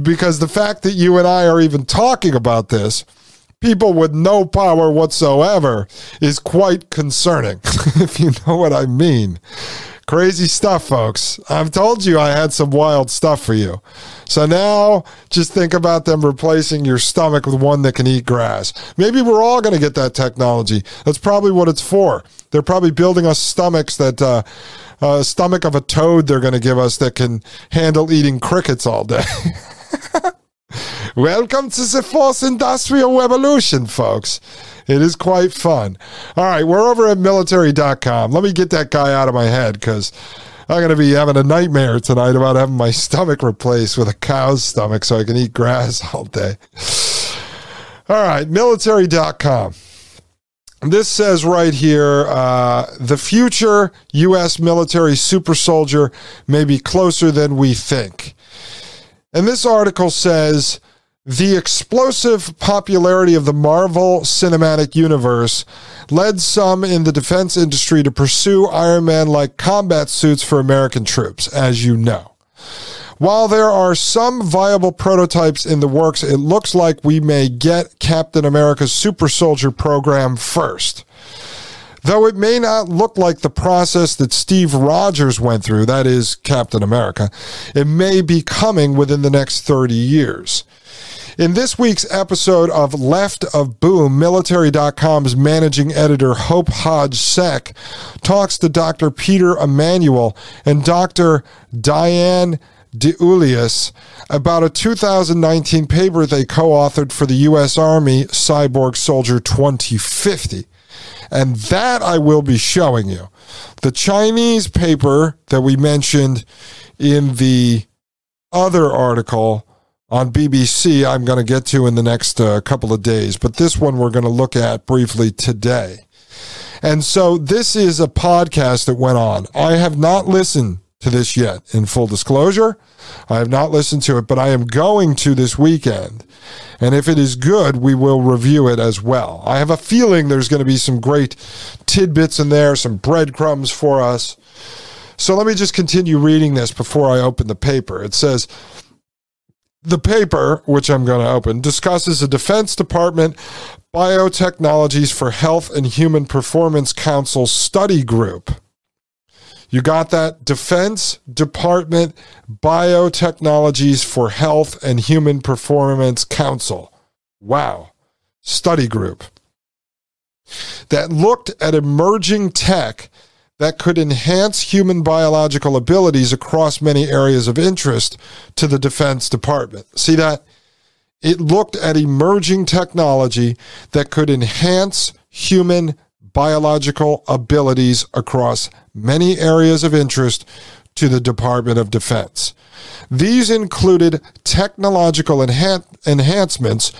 [SPEAKER 1] Because the fact that you and I are even talking about this, people with no power whatsoever, is quite concerning, [laughs] if you know what I mean. Crazy stuff, folks. I've told you I had some wild stuff for you. So now just think about them replacing your stomach with one that can eat grass. Maybe we're all going to get that technology. That's probably what it's for. They're probably building us stomachs that, uh, uh, stomach of a toad they're going to give us that can handle eating crickets all day. [laughs] Welcome to the fourth industrial revolution, folks. It is quite fun. All right, we're over at military.com. Let me get that guy out of my head because I'm going to be having a nightmare tonight about having my stomach replaced with a cow's stomach so I can eat grass [laughs] all day. All right, military.com. This says right here uh, the future U.S. military super soldier may be closer than we think. And this article says the explosive popularity of the Marvel Cinematic Universe led some in the defense industry to pursue Iron Man like combat suits for American troops, as you know. While there are some viable prototypes in the works, it looks like we may get Captain America's Super Soldier program first. Though it may not look like the process that Steve Rogers went through, that is, Captain America, it may be coming within the next 30 years. In this week's episode of Left of Boom, Military.com's managing editor Hope Hodge Seck talks to Dr. Peter Emanuel and Dr. Diane DiEuliis about a 2019 paper they co authored for the U.S. Army Cyborg Soldier 2050. And that I will be showing you. The Chinese paper that we mentioned in the other article on BBC, I'm going to get to in the next uh, couple of days, but this one we're going to look at briefly today. And so this is a podcast that went on. I have not listened to this yet, in full disclosure. I have not listened to it, but I am going to this weekend. And if it is good, we will review it as well. I have a feeling there's going to be some great tidbits in there, some breadcrumbs for us. So let me just continue reading this before I open the paper. It says, the paper, which I'm going to open, discusses a Defense Department Biotechnologies for Health and Human Performance Council study group. You got that? Defense Department Biotechnologies for Health and Human Performance Council. Wow. Study group that looked at emerging tech that could enhance human biological abilities across many areas of interest to the Defense Department. See that? It looked at emerging technology that could enhance human biological abilities across many areas of interest to the Department of Defense. These included technological enhan- enhancements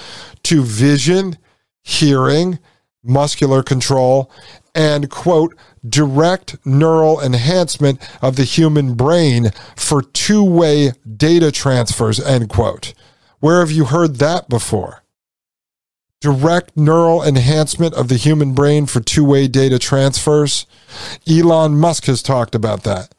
[SPEAKER 1] to vision, hearing, muscular control, and quote, direct neural enhancement of the human brain for two way data transfers, end quote. Where have you heard that before? Direct neural enhancement of the human brain for two way data transfers. Elon Musk has talked about that,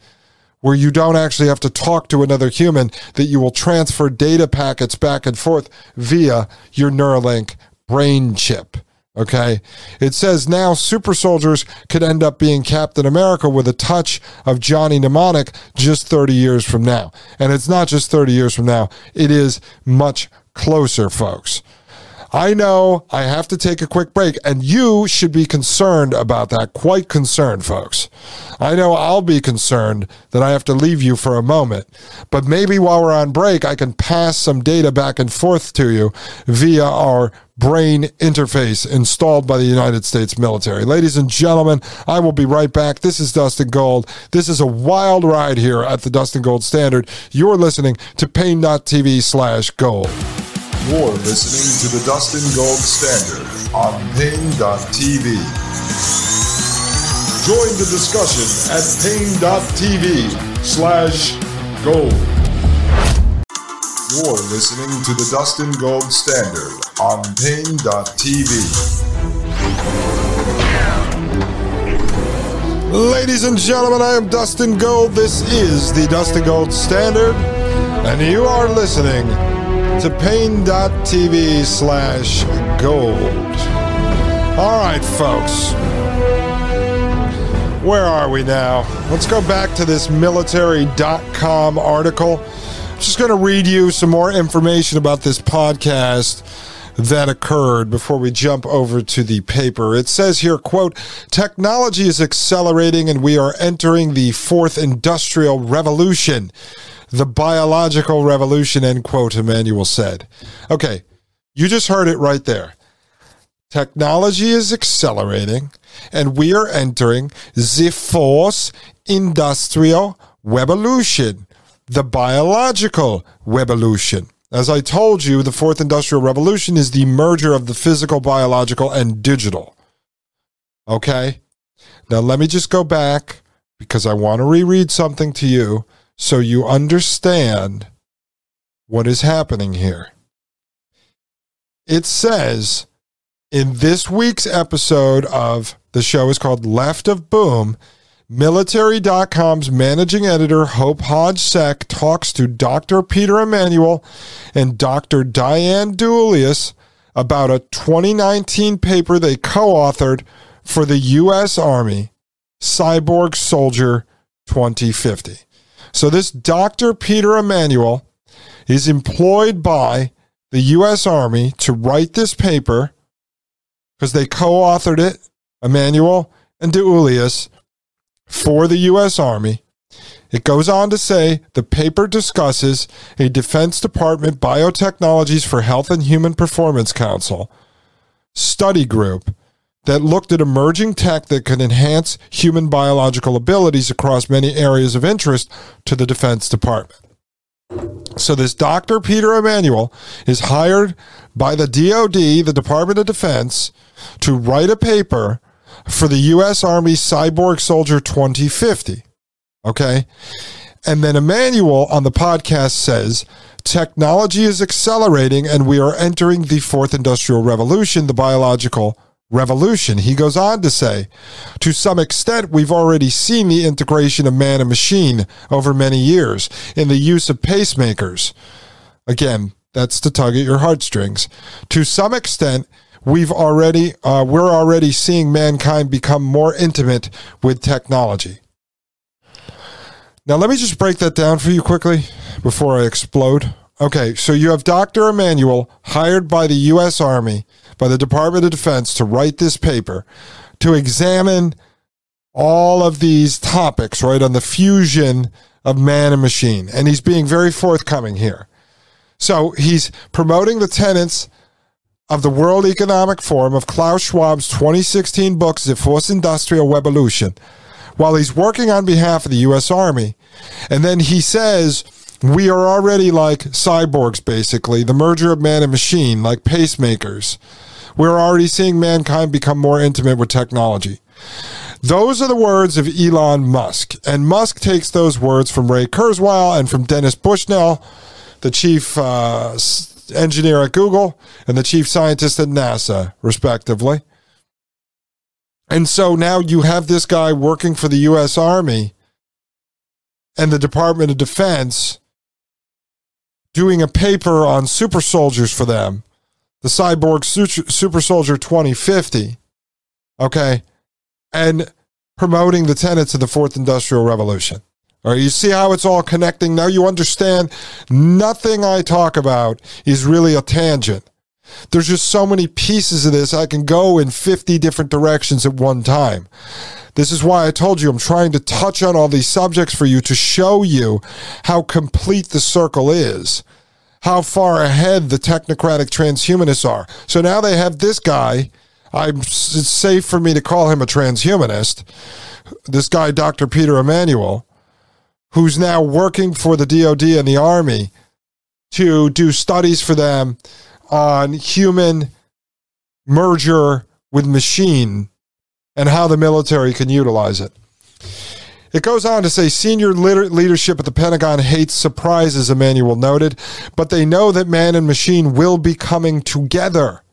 [SPEAKER 1] where you don't actually have to talk to another human, that you will transfer data packets back and forth via your Neuralink brain chip. Okay. It says now super soldiers could end up being Captain America with a touch of Johnny Mnemonic just 30 years from now. And it's not just 30 years from now, it is much closer, folks. I know I have to take a quick break, and you should be concerned about that. Quite concerned, folks. I know I'll be concerned that I have to leave you for a moment, but maybe while we're on break, I can pass some data back and forth to you via our brain interface installed by the United States military. Ladies and gentlemen, I will be right back. This is Dustin Gold. This is a wild ride here at the Dustin Gold Standard. You're listening to Paine.tv slash gold.
[SPEAKER 2] You're listening to the Dustin Gold Standard on Paine.tv. Join the discussion at Paine.tv slash gold. You're listening to the Dustin Gold Standard on Paine.tv.
[SPEAKER 1] Ladies and gentlemen, I am Dustin Gold. This is the Dustin Gold Standard, and you are listening to paine.tv slash gold. All right, folks. Where are we now? Let's go back to this military.com article. I'm just going to read you some more information about this podcast that occurred before we jump over to the paper. It says here, quote, technology is accelerating and we are entering the fourth industrial revolution the biological revolution, end quote, Emanuel said. Okay, you just heard it right there. Technology is accelerating, and we are entering the fourth industrial revolution, the biological revolution. As I told you, the fourth industrial revolution is the merger of the physical, biological, and digital. Okay? Now, let me just go back because I want to reread something to you so you understand what is happening here. It says in this week's episode of the show is called Left of Boom. Military.com's managing editor Hope Hodge Seck talks to Dr. Peter Emanuel and Dr. Diane DiEuliis about a 2019 paper they co authored for the U.S. Army, Cyborg Soldier 2050. So this Dr. Peter Emanuel is employed by the U.S. Army to write this paper because they co-authored it, Emanuel and DiEuliis, for the U.S. Army. It goes on to say the paper discusses a Defense Department Biotechnologies for Health and Human Performance Council study group that looked at emerging tech that could enhance human biological abilities across many areas of interest to the Defense Department. So, this Dr. Peter Emanuel is hired by the DoD, the Department of Defense, to write a paper for the U.S. Army Cyborg Soldier 2050. Okay. And then Emanuel on the podcast says, technology is accelerating and we are entering the fourth industrial revolution, the biological revolution. He goes on to say, to some extent, we've already seen the integration of man and machine over many years in the use of pacemakers. Again, that's to tug at your heartstrings. To some extent, we've already uh, we're already seeing mankind become more intimate with technology. Now, let me just break that down for you quickly before I explode. Okay, so you have Dr. Emanuel hired by the U.S. Army by the Department of Defense to write this paper to examine all of these topics, right, on the fusion of man and machine. And he's being very forthcoming here. So he's promoting the tenets of the World Economic Forum of Klaus Schwab's 2016 book, The Fourth Industrial Revolution, while he's working on behalf of the U.S. Army. And then he says, We are already like cyborgs, basically, the merger of man and machine, like pacemakers. We're already seeing mankind become more intimate with technology. Those are the words of Elon Musk. And Musk takes those words from Ray Kurzweil and from Dennis Bushnell, the chief uh, engineer at Google and the chief scientist at NASA, respectively. And so now you have this guy working for the U.S. Army and the Department of Defense doing a paper on super soldiers for them, the Cyborg Super Soldier 2050. Okay. And promoting the tenets of the fourth industrial revolution. All right, you see how it's all connecting? Now you understand nothing I talk about is really a tangent. There's just so many pieces of this. I can go in 50 different directions at one time. This is why I told you I'm trying to touch on all these subjects for you to show you how complete the circle is, how far ahead the technocratic transhumanists are. So now they have this guy. I'm, it's safe for me to call him a transhumanist. This guy, Dr. Peter Emanuel, who's now working for the DoD and the Army to do studies for them on human merger with machine and how the military can utilize it. It goes on to say senior leadership at the Pentagon hates surprises, Emanuel noted, but they know that man and machine will be coming together.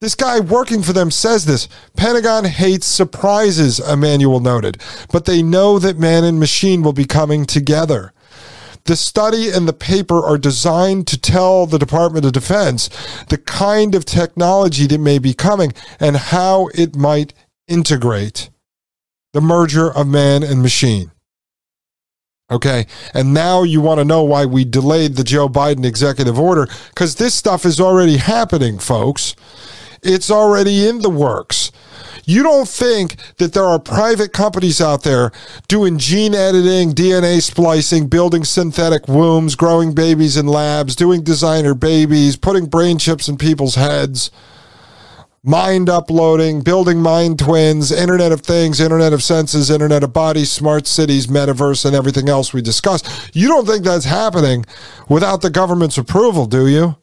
[SPEAKER 1] This guy working for them says this. Pentagon hates surprises, Emanuel noted, but they know that man and machine will be coming together. The study and the paper are designed to tell the Department of Defense the kind of technology that may be coming and how it might integrate the merger of man and machine. Okay. And now you want to know why we delayed the Joe Biden executive order because this stuff is already happening, folks. It's already in the works. You don't think that there are private companies out there doing gene editing, DNA splicing, building synthetic wombs, growing babies in labs, doing designer babies, putting brain chips in people's heads, mind uploading, building mind twins, Internet of Things, Internet of Senses, Internet of Bodies, smart cities, metaverse, and everything else we discussed. You don't think that's happening without the government's approval, do you?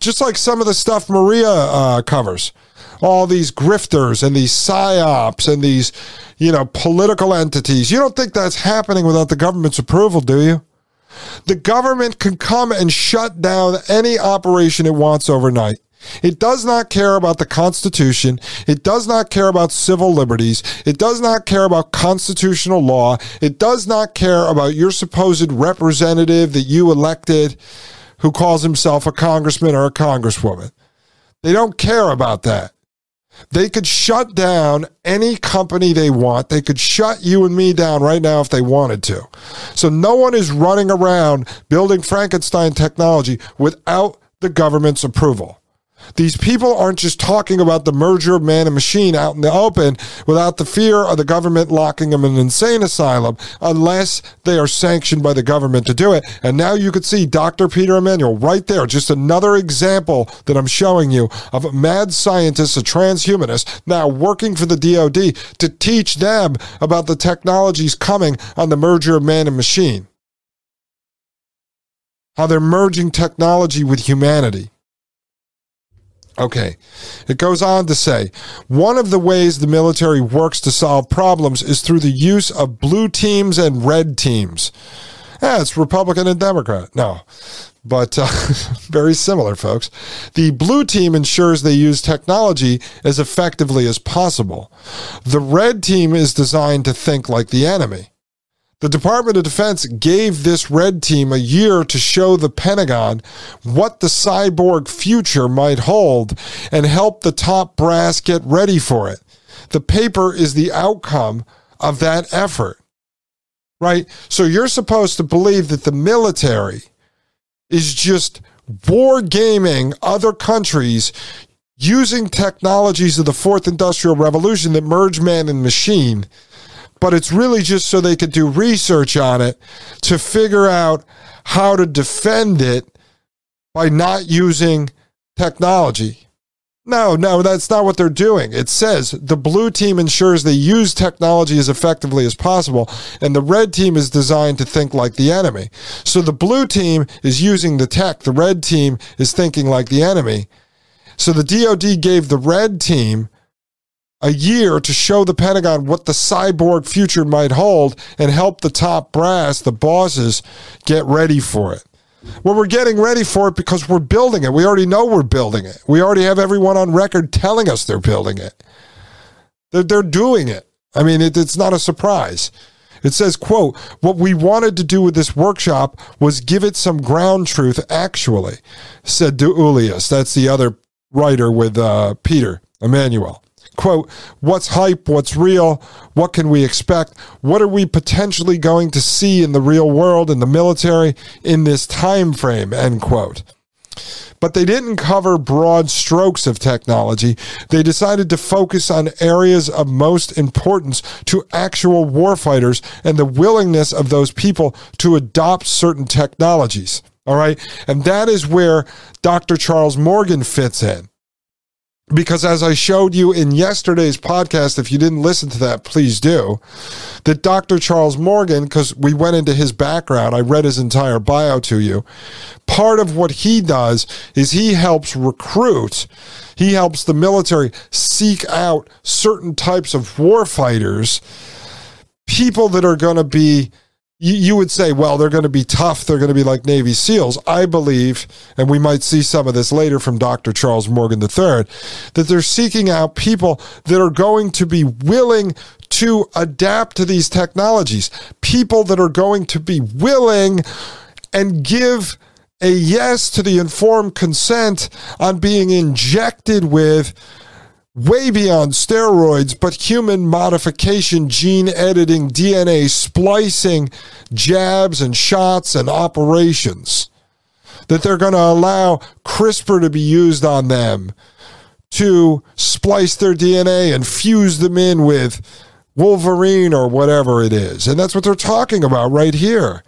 [SPEAKER 1] Just like some of the stuff Maria uh, covers. All these grifters and these psyops and these, you know, political entities. You don't think that's happening without the government's approval, do you? The government can come and shut down any operation it wants overnight. It does not care about the Constitution. It does not care about civil liberties. It does not care about constitutional law. It does not care about your supposed representative that you elected who calls himself a congressman or a congresswoman. They don't care about that. They could shut down any company they want. They could shut you and me down right now if they wanted to. So no one is running around building Frankenstein technology without the government's approval. These people aren't just talking about the merger of man and machine out in the open without the fear of the government locking them in an insane asylum unless they are sanctioned by the government to do it. And now you could see Dr. Peter Emanuel right there, just another example that I'm showing you of a mad scientist, a transhumanist, now working for the DoD to teach them about the technologies coming on the merger of man and machine. How they're merging technology with humanity. Okay. It goes on to say one of the ways the military works to solve problems is through the use of blue teams and red teams. Yeah, it's Republican and Democrat. No, but uh, [laughs] very similar, folks. The blue team ensures they use technology as effectively as possible. The red team is designed to think like the enemy. The Department of Defense gave this red team a year to show the Pentagon what the cyborg future might hold and help the top brass get ready for it. The paper is the outcome of that effort, right? So you're supposed to believe that the military is just war gaming other countries using technologies of the fourth industrial revolution that merge man and machine but it's really just so they could do research on it to figure out how to defend it by not using technology. No, no, that's not what they're doing. It says the blue team ensures they use technology as effectively as possible, and the red team is designed to think like the enemy. So the blue team is using the tech, the red team is thinking like the enemy. So the DoD gave the red team a year to show the Pentagon what the cyborg future might hold and help the top brass, the bosses, get ready for it. Well, we're getting ready for it because we're building it. We already know we're building it. We already have everyone on record telling us they're building it. They're, they're doing it. I mean, it, it's not a surprise. It says, quote, what we wanted to do with this workshop was give it some ground truth, actually, said DiEuliis. That's the other writer with uh, Peter Emanuel quote, what's hype, what's real, what can we expect, what are we potentially going to see in the real world in the military in this time frame, end quote. But they didn't cover broad strokes of technology. They decided to focus on areas of most importance to actual warfighters and the willingness of those people to adopt certain technologies. All right. And that is where Dr. Charles Morgan fits in because as I showed you in yesterday's podcast, if you didn't listen to that, please do, that Dr. Charles Morgan, because we went into his background, I read his entire bio to you. Part of what he does is he helps recruit, he helps the military seek out certain types of warfighters, people that are going to be you, would say, well, they're going to be tough. They're going to be like Navy SEALs. I believe, and we might see some of this later from Dr. Charles Morgan III, that they're seeking out people that are going to be willing to adapt to these technologies, people that are going to be willing and give a yes to the informed consent on being injected with way beyond steroids, but human modification, gene editing, DNA splicing, jabs and shots and operations. That they're going to allow CRISPR to be used on them to splice their DNA and fuse them in with Wolverine or whatever it is. And that's what they're talking about right here.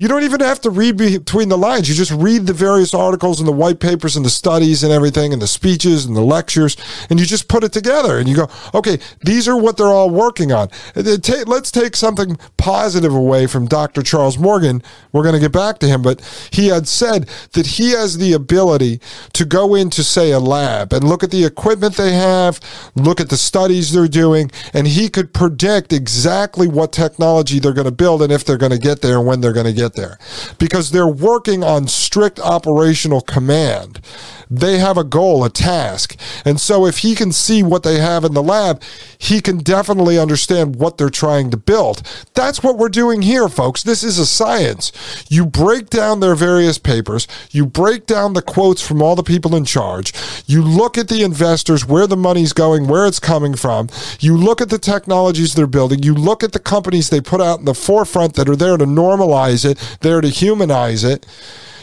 [SPEAKER 1] You don't even have to read between the lines. You just read the various articles and the white papers and the studies and everything and the speeches and the lectures, and you just put it together and you go, okay, these are what they're all working on. Uh, uh, let's take something positive away from Dr. Charles Morgan. We're going to get back to him, but he had said that he has the ability to go into, say, a lab and look at the equipment they have, look at the studies they're doing, and he could predict exactly what technology they're going to build and if they're going to get there and when they're going to get get there because they're working on strict operational command. They have a goal, a task. And so if he can see what they have in the lab, he can definitely understand what they're trying to build. That's what we're doing here, folks. This is a science. You break down their various papers, you break down the quotes from all the people in charge, you look at the investors, where the money's going, where it's coming from, you look at the technologies they're building, you look at the companies they put out in the forefront that are there to normalize it, there to humanize it.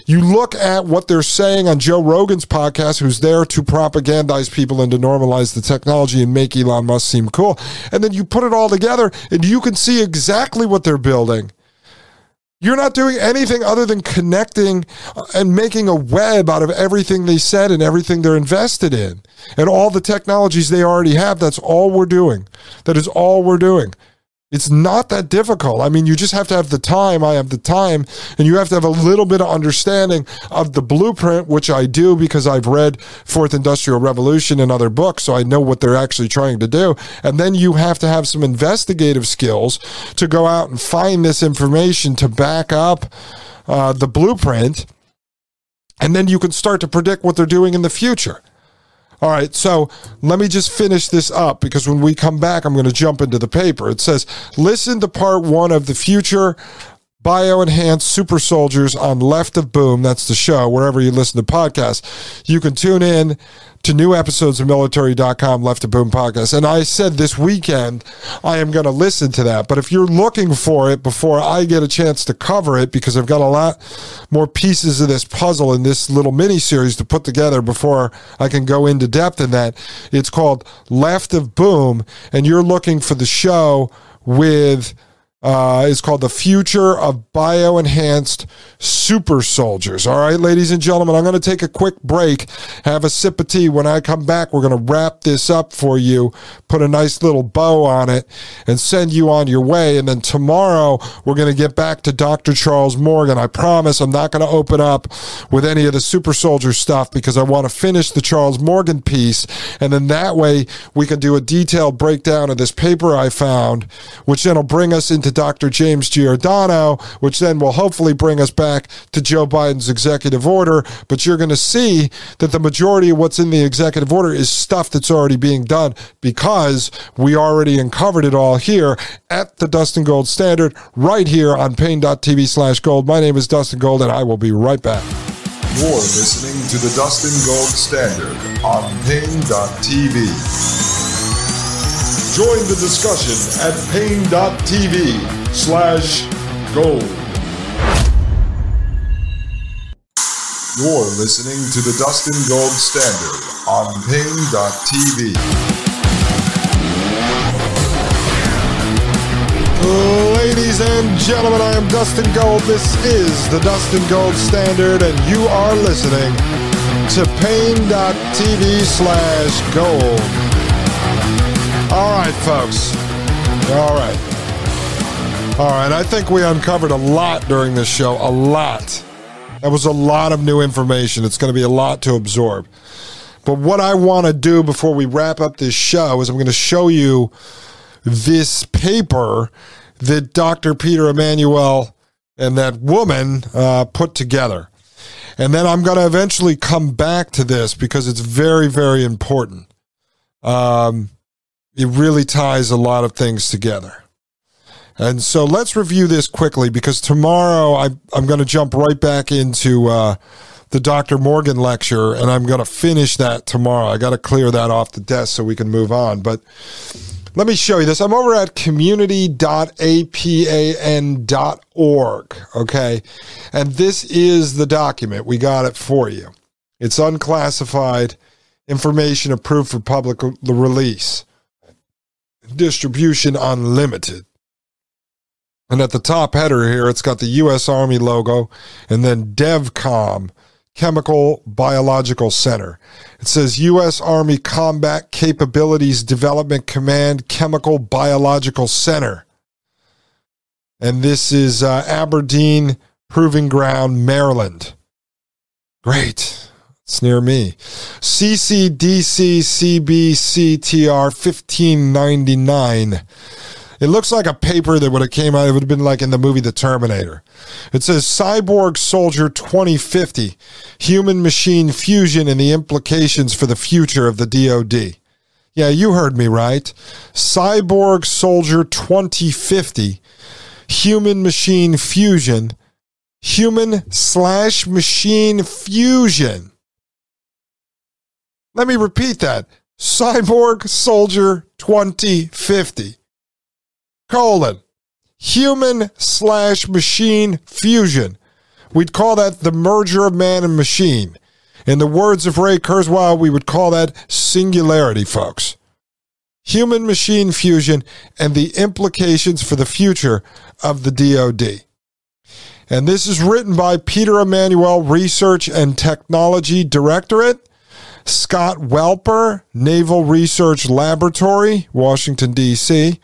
[SPEAKER 1] You look at what they're saying on Joe Rogan's podcast, who's there to propagandize people and to normalize the technology and make Elon Musk seem cool. And then you put it all together and you can see exactly what they're building. You're not doing anything other than connecting uh, and making a web out of everything they said and everything they're invested in and all the technologies they already have. That's all we're doing. That is all we're doing. It's not that difficult. I mean, you just have to have the time. I have the time, and you have to have a little bit of understanding of the blueprint, which I do because I've read Fourth Industrial Revolution and other books, so I know what they're actually trying to do. And then you have to have some investigative skills to go out and find this information to back up uh, the blueprint. And then you can start to predict what they're doing in the future. All right, so let me just finish this up because when we come back, I'm going to jump into the paper. It says, listen to part one of the future bioenhanced super soldiers on Left of Boom. That's the show, wherever you listen to podcasts. You can tune in to new episodes of military.com left to boom podcast and i said this weekend i am going to listen to that but if you're looking for it before i get a chance to cover it because i've got a lot more pieces of this puzzle in this little mini series to put together before i can go into depth in that it's called left of boom and you're looking for the show with Uh, it's called The Future of Bio Enhanced Super Soldiers. All right, ladies and gentlemen, I'm going to take a quick break, have a sip of tea. When I come back, we're going to wrap this up for you, put a nice little bow on it, and send you on your way. And then tomorrow, we're going to get back to Dr. Charles Morgan. I promise I'm not going to open up with any of the super soldier stuff because I want to finish the Charles Morgan piece. And then that way, we can do a detailed breakdown of this paper I found, which then will bring us into Dr. James Giordano, which then will hopefully bring us back to Joe Biden's executive order. But you're going to see that the majority of what's in the executive order is stuff that's already being done because we already uncovered it all here at the Dustin Gold Standard right here on Paine.tv slash gold. My name is Dustin Gold, and I will be right back.
[SPEAKER 2] You're listening to the Dustin Gold Standard on Paine.tv. Join the discussion at paine.tv slash gold. You're listening to the Dustin Gold Standard on paine.tv.
[SPEAKER 1] Ladies and gentlemen, I am Dustin Gold. This is the Dustin Gold Standard, and you are listening to paine.tv slash gold. All right, folks. All right. All right. I think we uncovered a lot during this show. A lot. That was a lot of new information. It's going to be a lot to absorb. But what I want to do before we wrap up this show is I'm going to show you this paper that Dr. Peter Emanuel and that woman uh, put together. And then I'm going to eventually come back to this because it's very, very important. Um, it really ties a lot of things together. And so let's review this quickly because tomorrow I, I'm going to jump right back into uh, the Dr. Morgan lecture and I'm going to finish that tomorrow. I got to clear that off the desk so we can move on. But let me show you this. I'm over at community.apan.org. Okay. And this is the document. We got it for you. It's unclassified information approved for public release, distribution unlimited. And at the top header here, it's got the U.S. Army logo and then DEVCOM, Chemical Biological Center. It says U.S. Army Combat Capabilities Development Command Chemical Biological Center. And this is uh, Aberdeen Proving Ground, Maryland. Great. It's near me. CCDC CBCTR 1599. It looks like a paper that would have came out. It would have been like in the movie The Terminator. It says Cyborg Soldier 2050, human machine fusion and the implications for the future of the DoD. Yeah, you heard me right. Cyborg Soldier 2050, human machine fusion, human slash machine fusion. Let me repeat that. Cyborg Soldier 2050 colon human slash machine fusion. We'd call that the merger of man and machine. In the words of Ray Kurzweil, we would call that singularity, folks. Human machine fusion and the implications for the future of the DoD. And this is written by Peter Emanuel Research and Technology Directorate Scott Walper, Naval Research Laboratory, Washington, D.C.,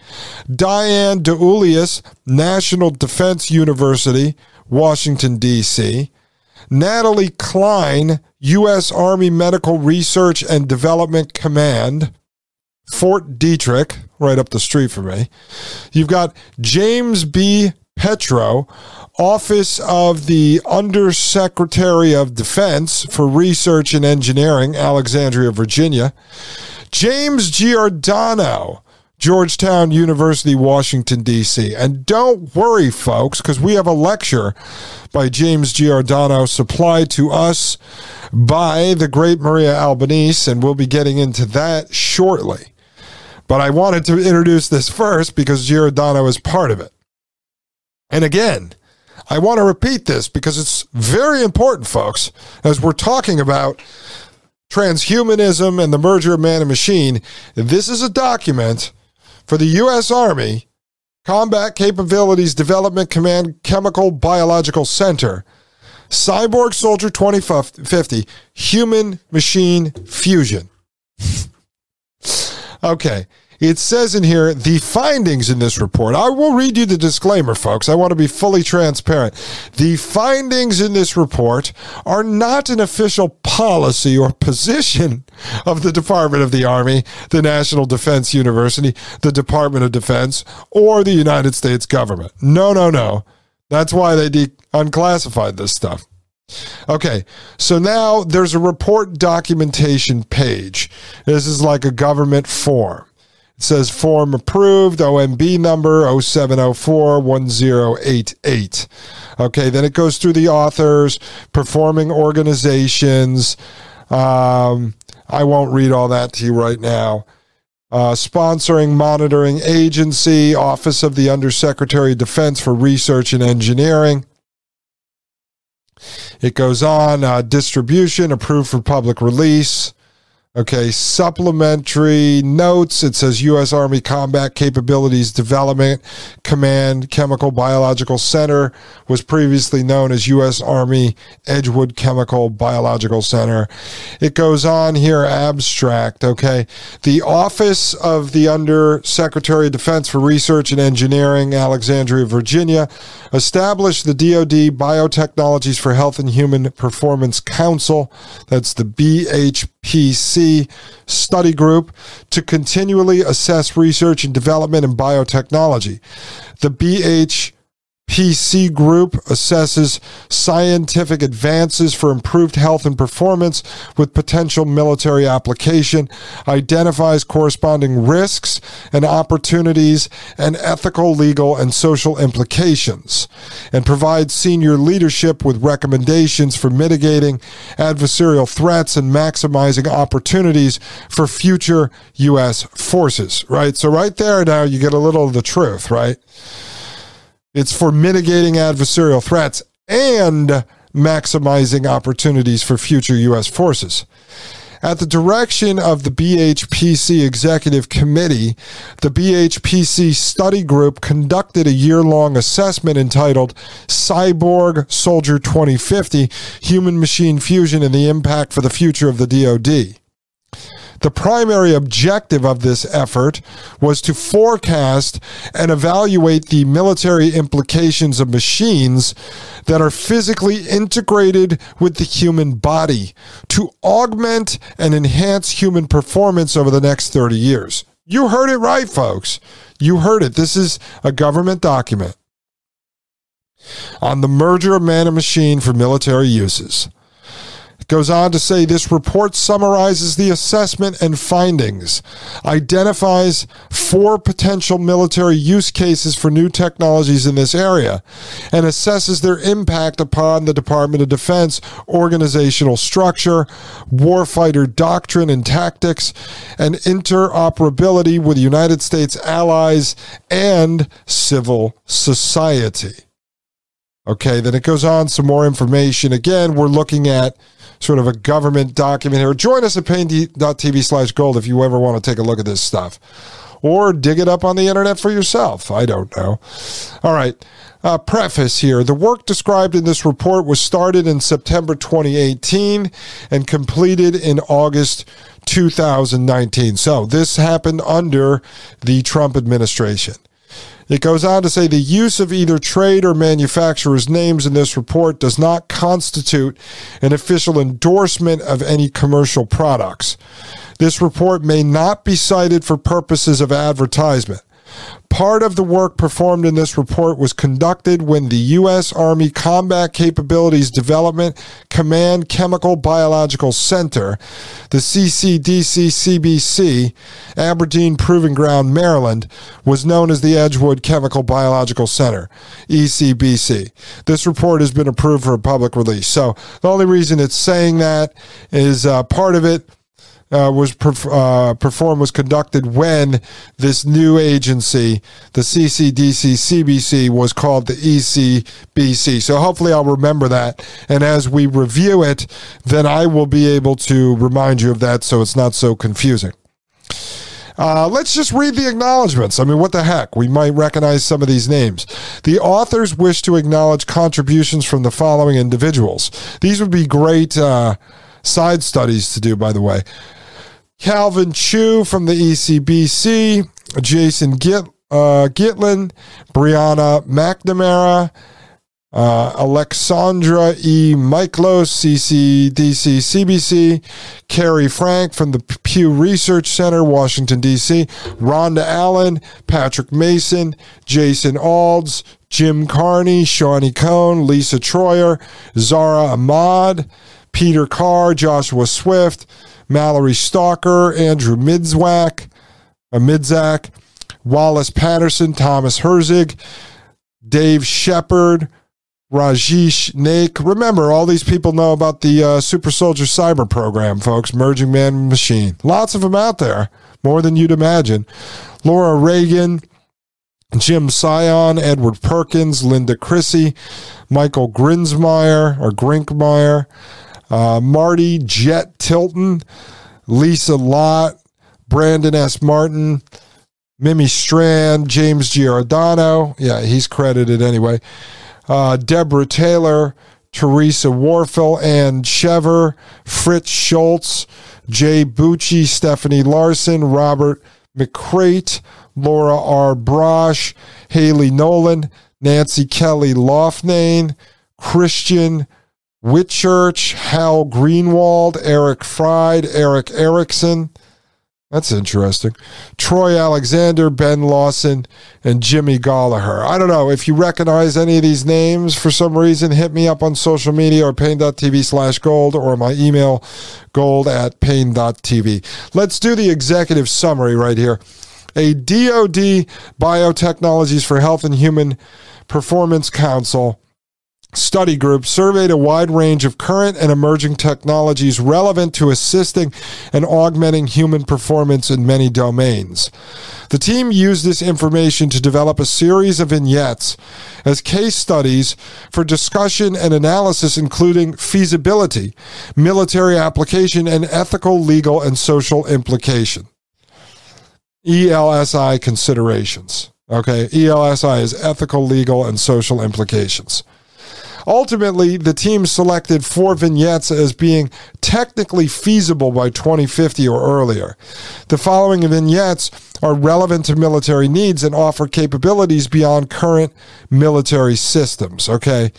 [SPEAKER 1] Diane DiEuliis, National Defense University, Washington, D.C., Natalie Klein, U.S. Army Medical Research and Development Command, Fort Detrick, right up the street from me. You've got James B. Petro, Office of the Undersecretary of Defense for Research and Engineering, Alexandria, Virginia. James Giordano, Georgetown University, Washington, D.C. And don't worry, folks, because we have a lecture by James Giordano supplied to us by the great Maria Albanese, and we'll be getting into that shortly. But I wanted to introduce this first because Giordano is part of it. And again, I want to repeat this because it's very important, folks, as we're talking about transhumanism and the merger of man and machine. This is a document for the U.S. Army Combat Capabilities Development Command Chemical Biological Center. Cyborg Soldier 2050 Human Machine Fusion. [laughs] okay. It says in here the findings in this report. I will read you the disclaimer, folks. I want to be fully transparent. The findings in this report are not an official policy or position of the Department of the Army, the National Defense University, the Department of Defense, or the United States government. No, no, no. That's why they de- unclassified this stuff. Okay, so now there's a report documentation page. This is like a government form. It says form approved, OMB number 07041088. Okay, then it goes through the authors, performing organizations. Um, I won't read all that to you right now. Uh, sponsoring monitoring agency, Office of the Undersecretary of Defense for Research and Engineering. It goes on, uh, distribution approved for public release. Okay, supplementary notes. It says U.S. Army Combat Capabilities Development Command Chemical Biological Center was previously known as U.S. Army Edgewood Chemical Biological Center. It goes on here, abstract. Okay, the Office of the Under Secretary of Defense for Research and Engineering, Alexandria, Virginia, established the DoD Biotechnologies for Health and Human Performance Council. That's the BHPC study group to continually assess research and development in biotechnology. The BH PC Group assesses scientific advances for improved health and performance with potential military application, identifies corresponding risks and opportunities and ethical, legal, and social implications, and provides senior leadership with recommendations for mitigating adversarial threats and maximizing opportunities for future U.S. forces. Right? So, right there now, you get a little of the truth, right? It's for mitigating adversarial threats and maximizing opportunities for future U.S. forces. At the direction of the BHPC Executive Committee, the BHPC Study Group conducted a year long assessment entitled Cyborg Soldier 2050 Human Machine Fusion and the Impact for the Future of the DoD. The primary objective of this effort was to forecast and evaluate the military implications of machines that are physically integrated with the human body to augment and enhance human performance over the next 30 years. You heard it right, folks. You heard it. This is a government document on the merger of man and machine for military uses goes on to say this report summarizes the assessment and findings, identifies four potential military use cases for new technologies in this area, and assesses their impact upon the Department of Defense organizational structure, warfighter doctrine and tactics, and interoperability with United States allies and civil society. Okay, then it goes on some more information. Again, we're looking at sort of a government document here. Join us at paine.tv slash gold if you ever want to take a look at this stuff. Or dig it up on the internet for yourself. I don't know. All right. Uh, preface here. The work described in this report was started in September 2018 and completed in August 2019. So this happened under the Trump administration. It goes on to say the use of either trade or manufacturer's names in this report does not constitute an official endorsement of any commercial products. This report may not be cited for purposes of advertisement. Part of the work performed in this report was conducted when the U.S. Army Combat Capabilities Development Command Chemical Biological Center, the CCDC CBC, Aberdeen Proving Ground, Maryland, was known as the Edgewood Chemical Biological Center, ECBC. This report has been approved for public release. So the only reason it's saying that is uh, part of it uh, was uh, performed was conducted when this new agency, the CCDC CBC, was called the ECBC. So hopefully I'll remember that, and as we review it, then I will be able to remind you of that, so it's not so confusing. Uh, let's just read the acknowledgments. I mean, what the heck? We might recognize some of these names. The authors wish to acknowledge contributions from the following individuals. These would be great uh, side studies to do, by the way. Calvin Chu from the ECBC, Jason Git, uh, Gitlin, Brianna McNamara, uh, Alexandra E. Miklos, CCDC, CBC, Carrie Frank from the Pew Research Center, Washington, D.C., Rhonda Allen, Patrick Mason, Jason Alds, Jim Carney, Shawnee Cohn, Lisa Troyer, Zara Ahmad, Peter Carr, Joshua Swift, Mallory Stalker, Andrew Midzwak, uh, Midzak, Wallace Patterson, Thomas Herzig, Dave Shepard, Rajesh Naik. Remember, all these people know about the uh, Super Soldier Cyber program, folks, merging man and machine. Lots of them out there, more than you'd imagine. Laura Reagan, Jim Sion, Edward Perkins, Linda Chrissy, Michael Grinsmeyer or Grinkmeyer, uh, Marty Jet Tilton, Lisa Lott, Brandon S. Martin, Mimi Strand, James Giordano. Yeah, he's credited anyway. Uh, Deborah Taylor, Teresa Warfel, Ann Chever, Fritz Schultz, Jay Bucci, Stephanie Larson, Robert McCrate, Laura R. Brosh, Haley Nolan, Nancy Kelly Lofnane, Christian Whitchurch, Hal Greenwald, Eric Fried, Eric Erickson. That's interesting. Troy Alexander, Ben Lawson, and Jimmy Gallagher. I don't know if you recognize any of these names for some reason. Hit me up on social media or paine.tv slash gold or my email gold at paine.tv. Let's do the executive summary right here. A DoD Biotechnologies for Health and Human Performance Council study group surveyed a wide range of current and emerging technologies relevant to assisting and augmenting human performance in many domains. The team used this information to develop a series of vignettes as case studies for discussion and analysis, including feasibility, military application, and ethical, legal, and social implication. ELSI considerations. Okay, ELSI is ethical, legal, and social implications. Ultimately, the team selected four vignettes as being technically feasible by 2050 or earlier. The following vignettes are relevant to military needs and offer capabilities beyond current military systems. Okay.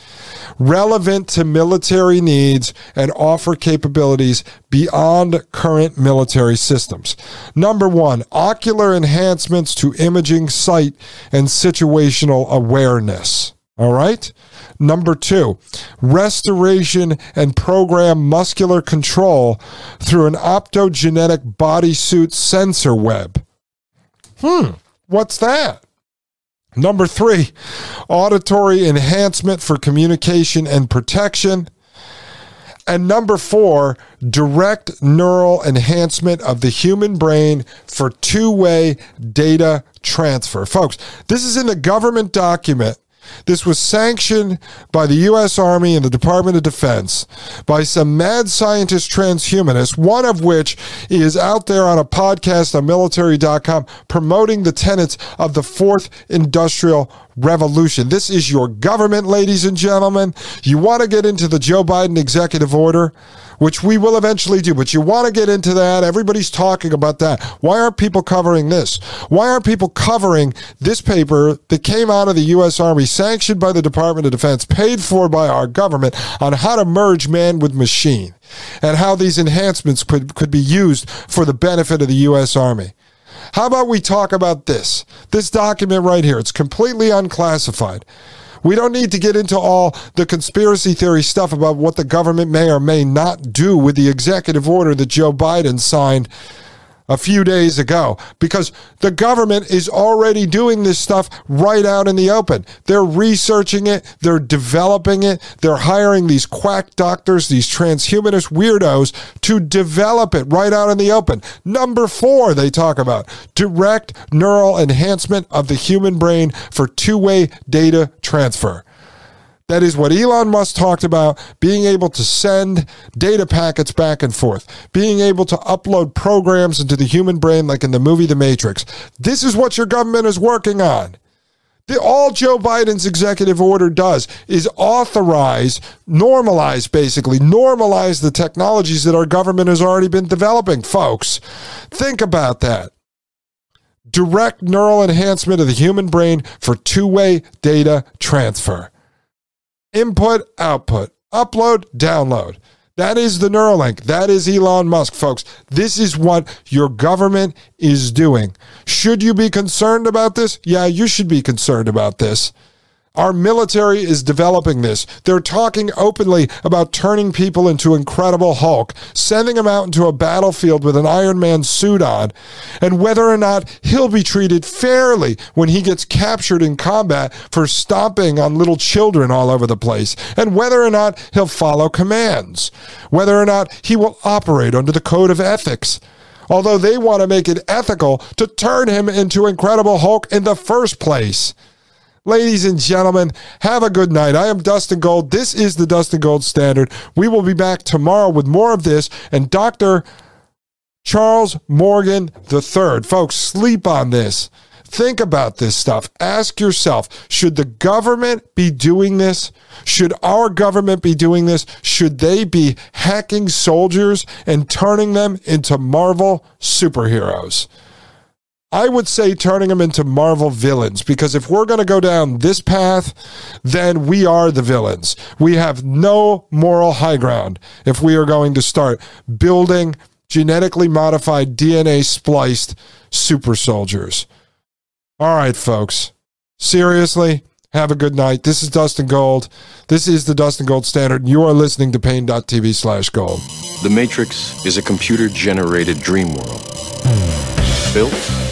[SPEAKER 1] Relevant to military needs and offer capabilities beyond current military systems. Number one, ocular enhancements to imaging, sight, and situational awareness. All right. Number two, restoration and program muscular control through an optogenetic bodysuit sensor web. Hmm, what's that? Number three, auditory enhancement for communication and protection. And number four, direct neural enhancement of the human brain for two way data transfer. Folks, this is in the government document this was sanctioned by the U.S. Army and the Department of Defense by some mad scientist transhumanists, one of which is out there on a podcast on military.com promoting the tenets of the fourth industrial revolution. This is your government, ladies and gentlemen. You want to get into the Joe Biden executive order? Which we will eventually do. But you want to get into that. Everybody's talking about that. Why aren't people covering this? Why aren't people covering this paper that came out of the U.S. Army, sanctioned by the Department of Defense, paid for by our government, on how to merge man with machine and how these enhancements could, could be used for the benefit of the U.S. Army? How about we talk about this? This document right here. It's completely unclassified. We don't need to get into all the conspiracy theory stuff about what the government may or may not do with the executive order that Joe Biden signed a few days ago because the government is already doing this stuff right out in the open. They're researching it, they're developing it, they're hiring these quack doctors, these transhumanist weirdos to develop it right out in the open. Number four, they talk about direct neural enhancement of the human brain for two way data transfer. That is what Elon Musk talked about being able to send data packets back and forth, being able to upload programs into the human brain, like in the movie The Matrix. This is what your government is working on. The, all Joe Biden's executive order does is authorize, normalize, basically, normalize the technologies that our government has already been developing, folks. Think about that. Direct neural enhancement of the human brain for two way data transfer input, output, upload, download. That is the Neuralink. That is Elon Musk, folks. This is what your government is doing. Should you be concerned about this? Yeah, you should be concerned about this. Our military is developing this. They're talking openly about turning people into Incredible Hulk, sending them out into a battlefield with an Iron Man suit on, and whether or not he'll be treated fairly when he gets captured in combat for stomping on little children all over the place, and whether or not he'll follow commands, whether or not he will operate under the code of ethics although they want to make it ethical to turn him into Incredible Hulk in the first place. Ladies and gentlemen, have a good night. I am Dustin Gold. This is the Dustin Gold Standard. We will be back tomorrow with more of this and Dr. Charles Morgan III. Folks, sleep on this. Think about this stuff. Ask yourself should the government be doing this? Should our government be doing this? Should they be hacking soldiers and turning them into Marvel superheroes? I would say turning them into Marvel villains because if we're going to go down this path, then we are the villains. We have no moral high ground if we are going to start building genetically modified DNA spliced super soldiers. All right, folks. Seriously, have a good night. This is Dustin Gold. This is the Dustin Gold Standard. You are listening to Paine.tv slash gold.
[SPEAKER 4] The Matrix is a computer generated dream world built